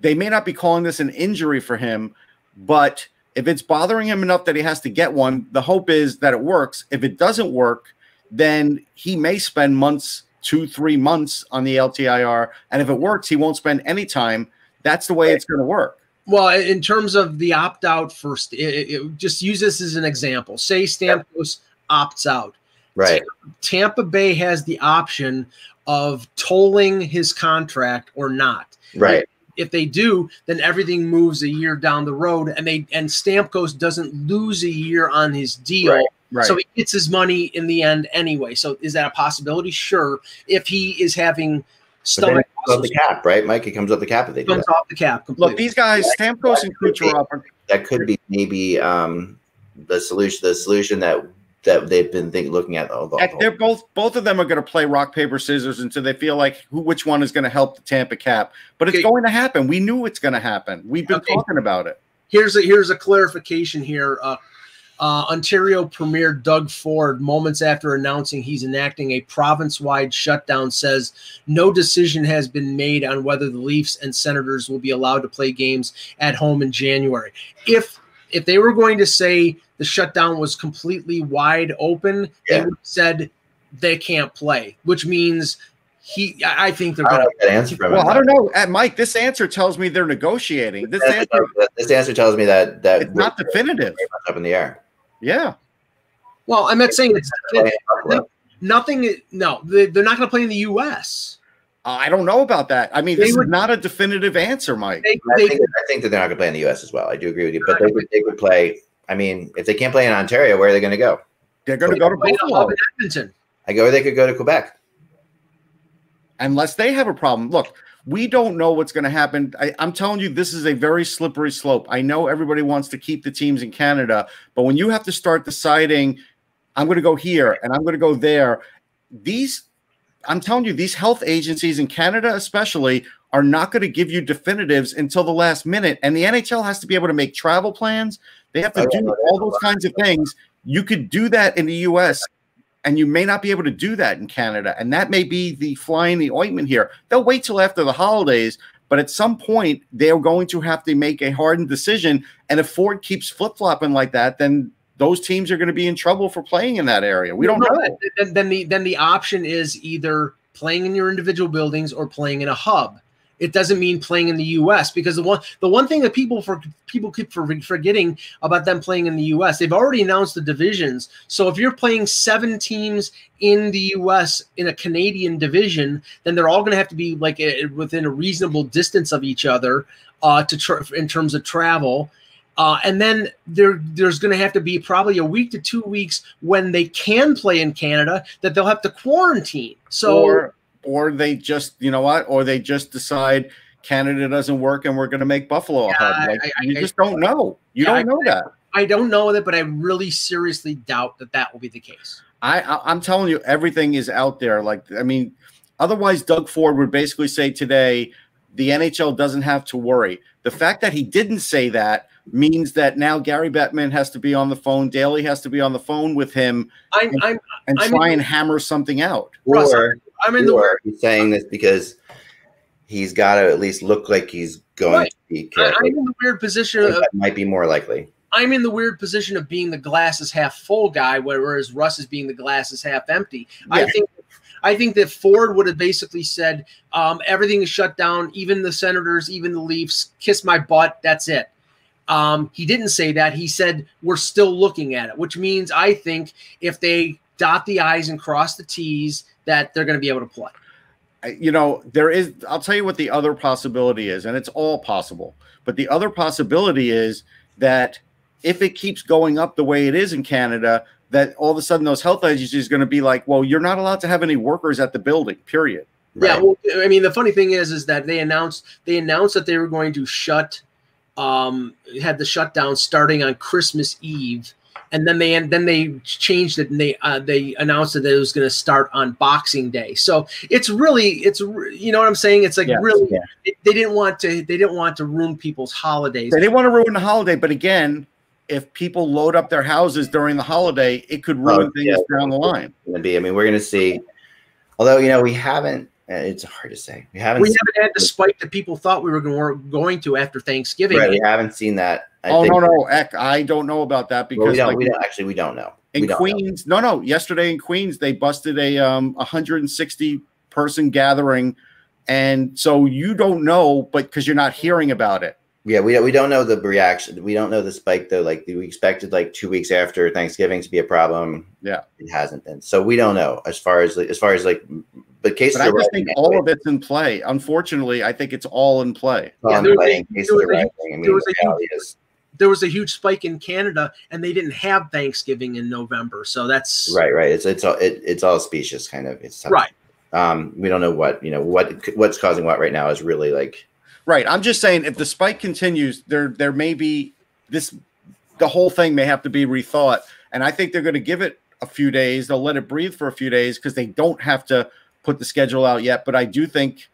they may not be calling this an injury for him, but if it's bothering him enough that he has to get one, the hope is that it works. If it doesn't work, then he may spend months, two, three months on the LTIR, and if it works, he won't spend any time. That's the way right. it's going to work. Well, in terms of the opt out first, it, it, just use this as an example. Say Stamkos opts out. Right. Tampa Bay has the option of tolling his contract or not. Right. If they do, then everything moves a year down the road, and they and Stamkos doesn't lose a year on his deal. Right. Right. So he gets his money in the end anyway. So is that a possibility? Sure. If he is having stomach off the cap, right, Mike? It comes off the cap if they comes off the cap. Completely. Look, these guys, Stamkos and Kucherov. That could be maybe um, the solution. The solution that that they've been think, looking at. All, Heck, they're both both of them are going to play rock paper scissors until they feel like who, which one is going to help the Tampa Cap. But it's Okay. going to happen. We knew it's going to happen. We've been Okay. talking about it. here's a here's a clarification here. Uh, uh, Ontario Premier Doug Ford, moments after announcing he's enacting a province-wide shutdown, says no decision has been made on whether the Leafs and Senators will be allowed to play games at home in January. If if they were going to say the shutdown was completely wide open, they Yeah. would have said they can't play, which means he. I I think they're I don't going know that answer from Well, him. I don't know, uh, Mike. This answer tells me they're negotiating. This This answer, answer, this answer tells me that that it's not definitive. up in the air. Yeah, Well, I'm not saying it's Playing nothing. No, they- they're not going to play in the U.S. Uh, I don't know about that. I mean, They this would- is not a definitive answer, Mike. They, I think, I think that they're not going to play in the U.S. as well. I do agree with you, but they would they would play. I mean, if they can't play in Ontario, where are they going to go? They're going to go to play Buffalo Edmonton. I go, they could go to Quebec. unless they have a problem. Look, we don't know what's going to happen. I, I'm telling you, this is a very slippery slope. I know everybody wants to keep the teams in Canada, but when you have to start deciding, I'm going to go here and I'm going to go there, these, I'm telling you, these health agencies in Canada, especially, are not going to give you definitives until the last minute. And the NHL has to be able to make travel plans. They have to Oh, do all those kinds of things. You could do that in the US, and you may not be able to do that in Canada. And that may be the fly in the ointment here. They'll wait till after the holidays, but at some point they're going to have to make a hardened decision. And if Ford keeps flip flopping like that, then those teams are going to be in trouble for playing in that area. We don't No, know. Then, then the then the option is either playing in your individual buildings or playing in a hub. It doesn't mean playing in the U.S. because the one the one thing that people for people keep for, forgetting about them playing in the U.S. They've already announced the divisions. So if you're playing seven teams in the U.S. in a Canadian division, then they're all going to have to be like a, within a reasonable distance of each other uh, to in terms of travel. Uh, and then there, there's going to have to be probably a week to two weeks when they can play in Canada that they'll have to quarantine. So or or they just, you know what, or they just decide Canada doesn't work and we're going to make Buffalo a Yeah, hub. Like, I- I- you I- just don't know. You Yeah, don't know that. I don't know that, but I really seriously doubt that that will be the case. I, I I'm telling you, everything is out there. Like, I mean, otherwise, Doug Ford would basically say today, the NHL doesn't have to worry. The fact that he didn't say that means that now Gary Bettman has to be on the phone, Daly has to be on the phone with him I'm, I'm, and I try mean- and hammer something out. Russ, Or, I'm in the he's saying this because he's got to at least look like he's going Right. to be I, I'm in the weird position of that might be more likely. I'm in the weird position of being the glass is half full guy, whereas Russ is being the glass is half empty. I think I think that Ford would have basically said, um, everything is shut down, even the Senators, even the Leafs, kiss my butt, that's it. Um, he didn't say that. He said we're still looking at it, which means I think if they dot the I's and cross the T's, that they're going to be able to play. You know, there is, I'll tell you what the other possibility is, and it's all possible. But the other possibility is that if it keeps going up the way it is in Canada, that all of a sudden those health agencies are going to be like, well, you're not allowed to have any workers at the building, period. Yeah, well, I mean, the funny thing is, is that they announced they announced that they were going to shut, um, had the shutdown starting on Christmas Eve, and then they then they changed it and they uh, they announced that it was going to start on Boxing Day. So it's really it's you know what I'm saying? It's like Yes, really yeah. it- they didn't want to they didn't want to ruin people's holidays. They didn't want to ruin the holiday, but again, if people load up their houses during the holiday, it could ruin Oh, things yeah. down the line. Going to be. I mean, we're going to see. Although you know, we haven't. Uh, It's hard to say. We haven't. We seen, haven't had the spike that people thought we were going, to after Thanksgiving. right, we haven't seen that. I oh think- no, no, Eck, I don't know about that Well, because we don't. like, we don't actually. We don't know. in don't know. Queens, no, no, yesterday in Queens they busted a um 160 person gathering, and so you don't know, but because you're not hearing about it. Yeah, we we don't know the reaction. We don't know the spike though. Like we expected, like two weeks after Thanksgiving to be a problem. Yeah. it hasn't been. So we don't know as far as as far as like, but cases But I are just think all of it's in play. Unfortunately, I think it's all in play. Yeah, there was a- and cases there was are a- rising. I mean, there was the a reality is- there was a huge spike in Canada, and they didn't have Thanksgiving in November. So that's right, right. It's it's all it, it's all specious kind of. It's tough. right. Um, we don't know what you know what what's causing what right now is really like Right. I'm just saying if the spike continues, there there may be this the whole thing may have to be rethought. And I think they're going to give it a few days. They'll let it breathe for a few days because they don't have to put the schedule out yet. But I do think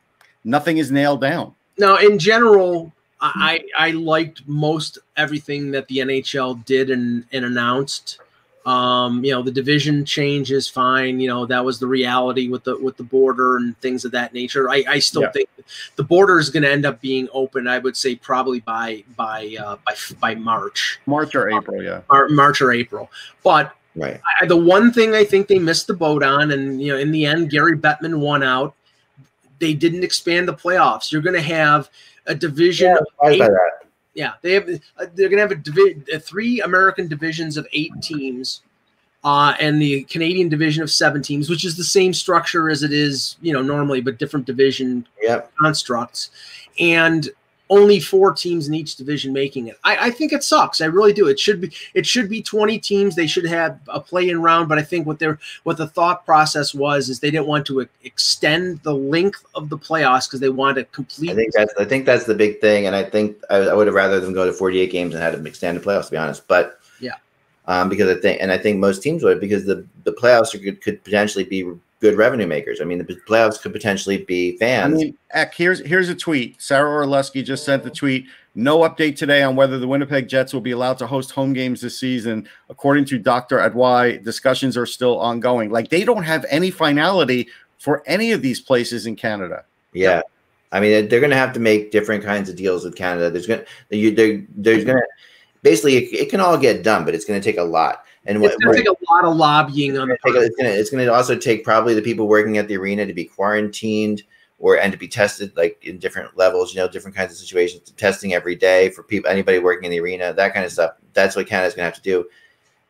nothing is nailed down. Now, in general, I I liked most everything that the NHL did and, and announced. Um, you know, the division change is fine. You know, that was the reality with the with the border and things of that nature. I, I still Yeah. think the border is going to end up being open. I would say probably by by uh, by by March, March or April, yeah. March or April. But Right. I, the one thing I think they missed the boat on, and you know, in the end, Gary Bettman won out. They didn't expand the playoffs. You're going to have a division. Yeah, of eight- that. yeah, they have. uh, They're going to have a divi- uh, three American divisions of eight teams, uh, and the Canadian division of seven teams, which is the same structure as it is, you know, normally, but different division Yep. constructs, and only four teams in each division making it. I, I think it sucks. I really do. It should be. It should be twenty teams. They should have a play-in round. But I think what their what the thought process was is they didn't want to extend the length of the playoffs because they wanted to complete. I think that's I think that's the big thing, and I think I, I would have rather them go to 48 games and had them extend the playoffs. To be honest, but Yeah. um, because I think and I think most teams would because the the playoffs could potentially be good revenue makers. I mean, the playoffs could potentially be fans. I mean, Eck, here's here's a tweet. Sara Orlesky just sent the tweet. No update today on whether the Winnipeg Jets will be allowed to host home games this season. According to Dr. Atwal, discussions are still ongoing. Like they don't have any finality for any of these places in Canada. yeah. I mean, they're going to have to make different kinds of deals with Canada. There's going to there's going to basically it, it can all get done, but it's going to take a lot. And It's going to take a lot of lobbying on the It's gonna, it's gonna also take probably the people working at the arena to be quarantined or and to be tested like in different levels, you know, different kinds of situations, testing every day for people anybody working in the arena, that kind of stuff. That's what Canada's gonna have to do.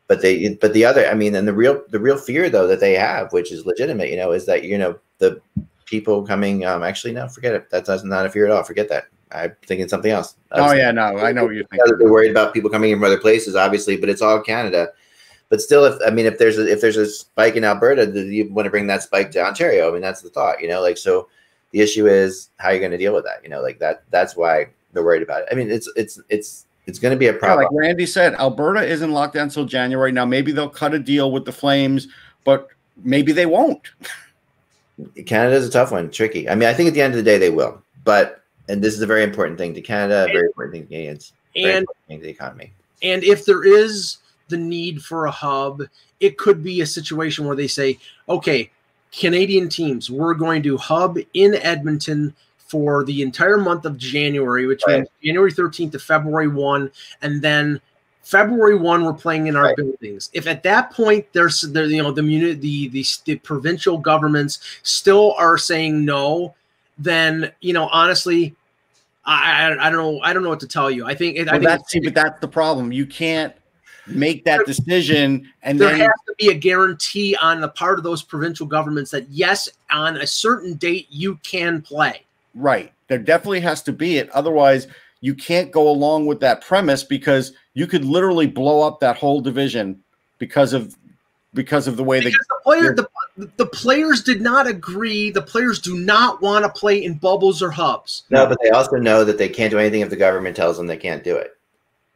But they but the other I mean and the real the real fear though that they have, which is legitimate, you know, is that you know the people coming um actually no, forget it. That's that's not a fear at all. Forget that. I'm thinking something else. I Oh yeah, no, I know what you're thinking. They're worried about people coming in from other places, obviously, but it's all Canada. But still, if I mean, if there's a, if there's a spike in Alberta, then you want to bring that spike to Ontario. I mean, that's the thought, you know. Like, so the issue is how you're going to deal with that. You know, like that. That's why they're worried about it. I mean, it's it's it's it's going to be a Yeah, problem. like Randy said, Alberta isn't locked down until January. Now maybe they'll cut a deal with the Flames, but maybe they won't. Canada's a tough one, tricky. I mean, I think at the end of the day they will, but and this is a very important thing to Canada, a very important thing to Canadians, very and important thing to the economy. and if there is the need for a hub, it could be a situation where they say, okay, Canadian teams, we're going to hub in Edmonton for the entire month of January, which Right. means January 13th to February 1, and then February 1 we're playing in our Right. buildings. If at that point there's there, you know the muni- the, the the provincial governments still are saying no, then you know honestly I, I, I don't know I don't know what to tell you. I think it, I think that's see, but that's the problem. You can't make that decision and there then has to be a guarantee on the part of those provincial governments that yes, on a certain date you can play. Right. There definitely has to be it. Otherwise, you can't go along with that premise because you could literally blow up that whole division because of because of the way they Because the player, the, the players did not agree. The players do not want to play in bubbles or hubs. No, but they also know that they can't do anything if the government tells them they can't do it.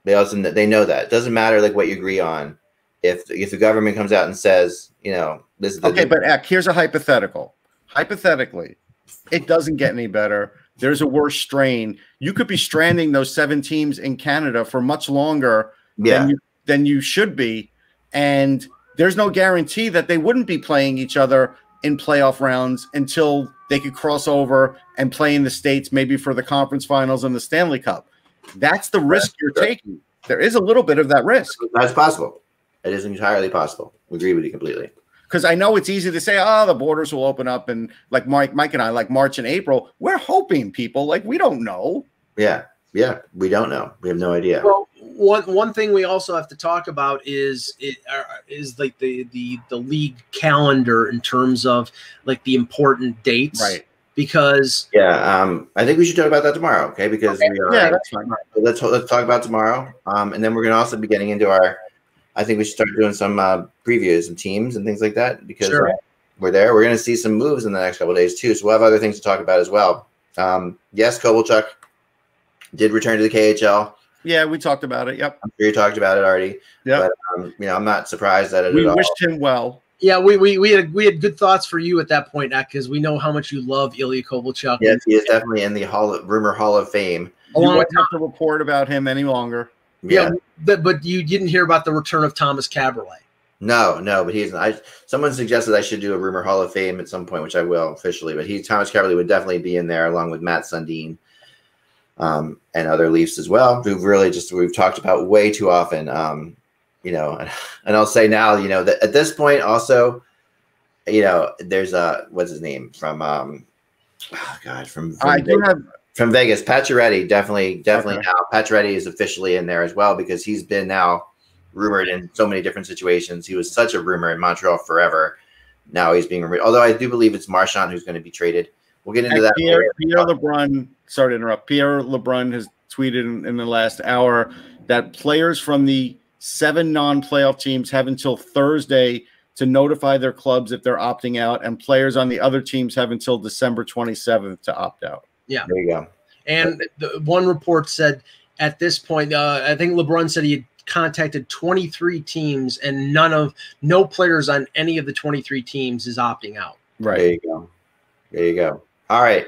They also they know that it doesn't matter like what you agree on. If if the government comes out and says, you know, this is the Okay, but here's a hypothetical. Hypothetically, it doesn't get any better. There's a worse strain. You could be stranding those seven teams in Canada for much longer yeah, than you than you should be. And there's no guarantee that they wouldn't be playing each other in playoff rounds until they could cross over and play in the states, maybe for the conference finals and the Stanley Cup. That's the risk you're Right. taking. There is a little bit of that risk that's possible. It is entirely possible. We agree with you completely. because I know it's easy to say, "Oh, the borders will open up," and like Mike, Mike and I, like March and April. We're hoping people like we don't know. Yeah, yeah. We don't know. We have no idea. Well, one one thing we also have to talk about is it, uh, is like the the the league calendar in terms of like the important dates, Because Yeah, um, I think we should talk about that tomorrow. Okay, because we are. Yeah, that's fine. let's let's talk about tomorrow. Um, and then we're gonna also be getting into our. I think we should start doing some uh, previews and teams and things like that because Sure. we're there. We're gonna see some moves in the next couple of days too. So we'll have other things to talk about as well. Um, yes, Kovalchuk did return to the KHL. Yeah, we talked about it. Yep. I'm sure you talked about it already. Yeah. But um, you know, I'm not surprised that it We at all. wished him well. Yeah, we we we had we had good thoughts for you at that point, because we know how much you love Ilya Kovalchuk. Yes, he is definitely in the hall of, rumor hall of fame. You Along won't with have to report about him any longer. yeah, but, but you didn't hear about the return of Tomas Kaberle. No, no, but he's. I someone suggested I should do a rumor Hall of Fame at some point, which I will officially. But he, Tomas Kaberle, would definitely be in there along with Mats Sundin, um, and other Leafs as well. Who've really just we've talked about way too often. Um, you know, and I'll say now, you know, that at this point, also, you know, there's a what's his name from, um, oh God, from, from I do have from Vegas, Pacioretty definitely, definitely Okay. now. Pacioretty is officially in there as well because he's been now rumored in so many different situations. He was such a rumor in Montreal forever. Now he's being rumored. Although I do believe it's Marchand who's going to be traded. We'll get into And that. Pierre. Pierre LeBrun, sorry to interrupt. Pierre LeBrun has tweeted in, in the last hour that players from the seven non-playoff teams have until Thursday to notify their clubs if they're opting out, and players on the other teams have until December 27th to opt out. Yeah. There you go. And the one report said at this point, uh, I think LeBrun said he had contacted 23 teams, and none of no players on any of the 23 teams is opting out. Right. There you go. There you go. All right.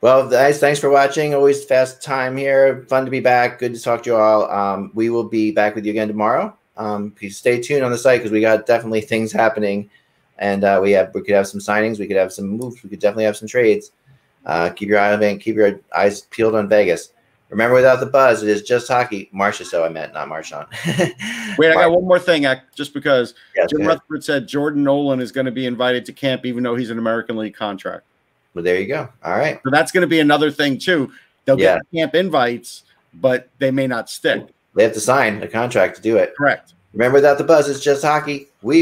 Well, guys, thanks for watching. Always fast time here. Fun to be back. Good to talk to you all. Um, we will be back with you again tomorrow. Um, please stay tuned on the site because we got definitely things happening, and uh, we have we could have some signings, we could have some moves, we could definitely have some trades. Uh, keep your eye on. Keep your eyes peeled on Vegas. Remember, without the buzz, it is just hockey. Marchessault I meant not Marchand. Wait, I got one more thing, Ak, just because Yes, Jim. Rutherford said Jordan Nolan is going to be invited to camp, even though he's an American League contract. Well, there you go. All right. So that's going to be another thing too. They'll Yeah. get camp invites, but they may not stick. They have to sign a contract to do it. Correct. Remember, that the buzz, is just hockey. We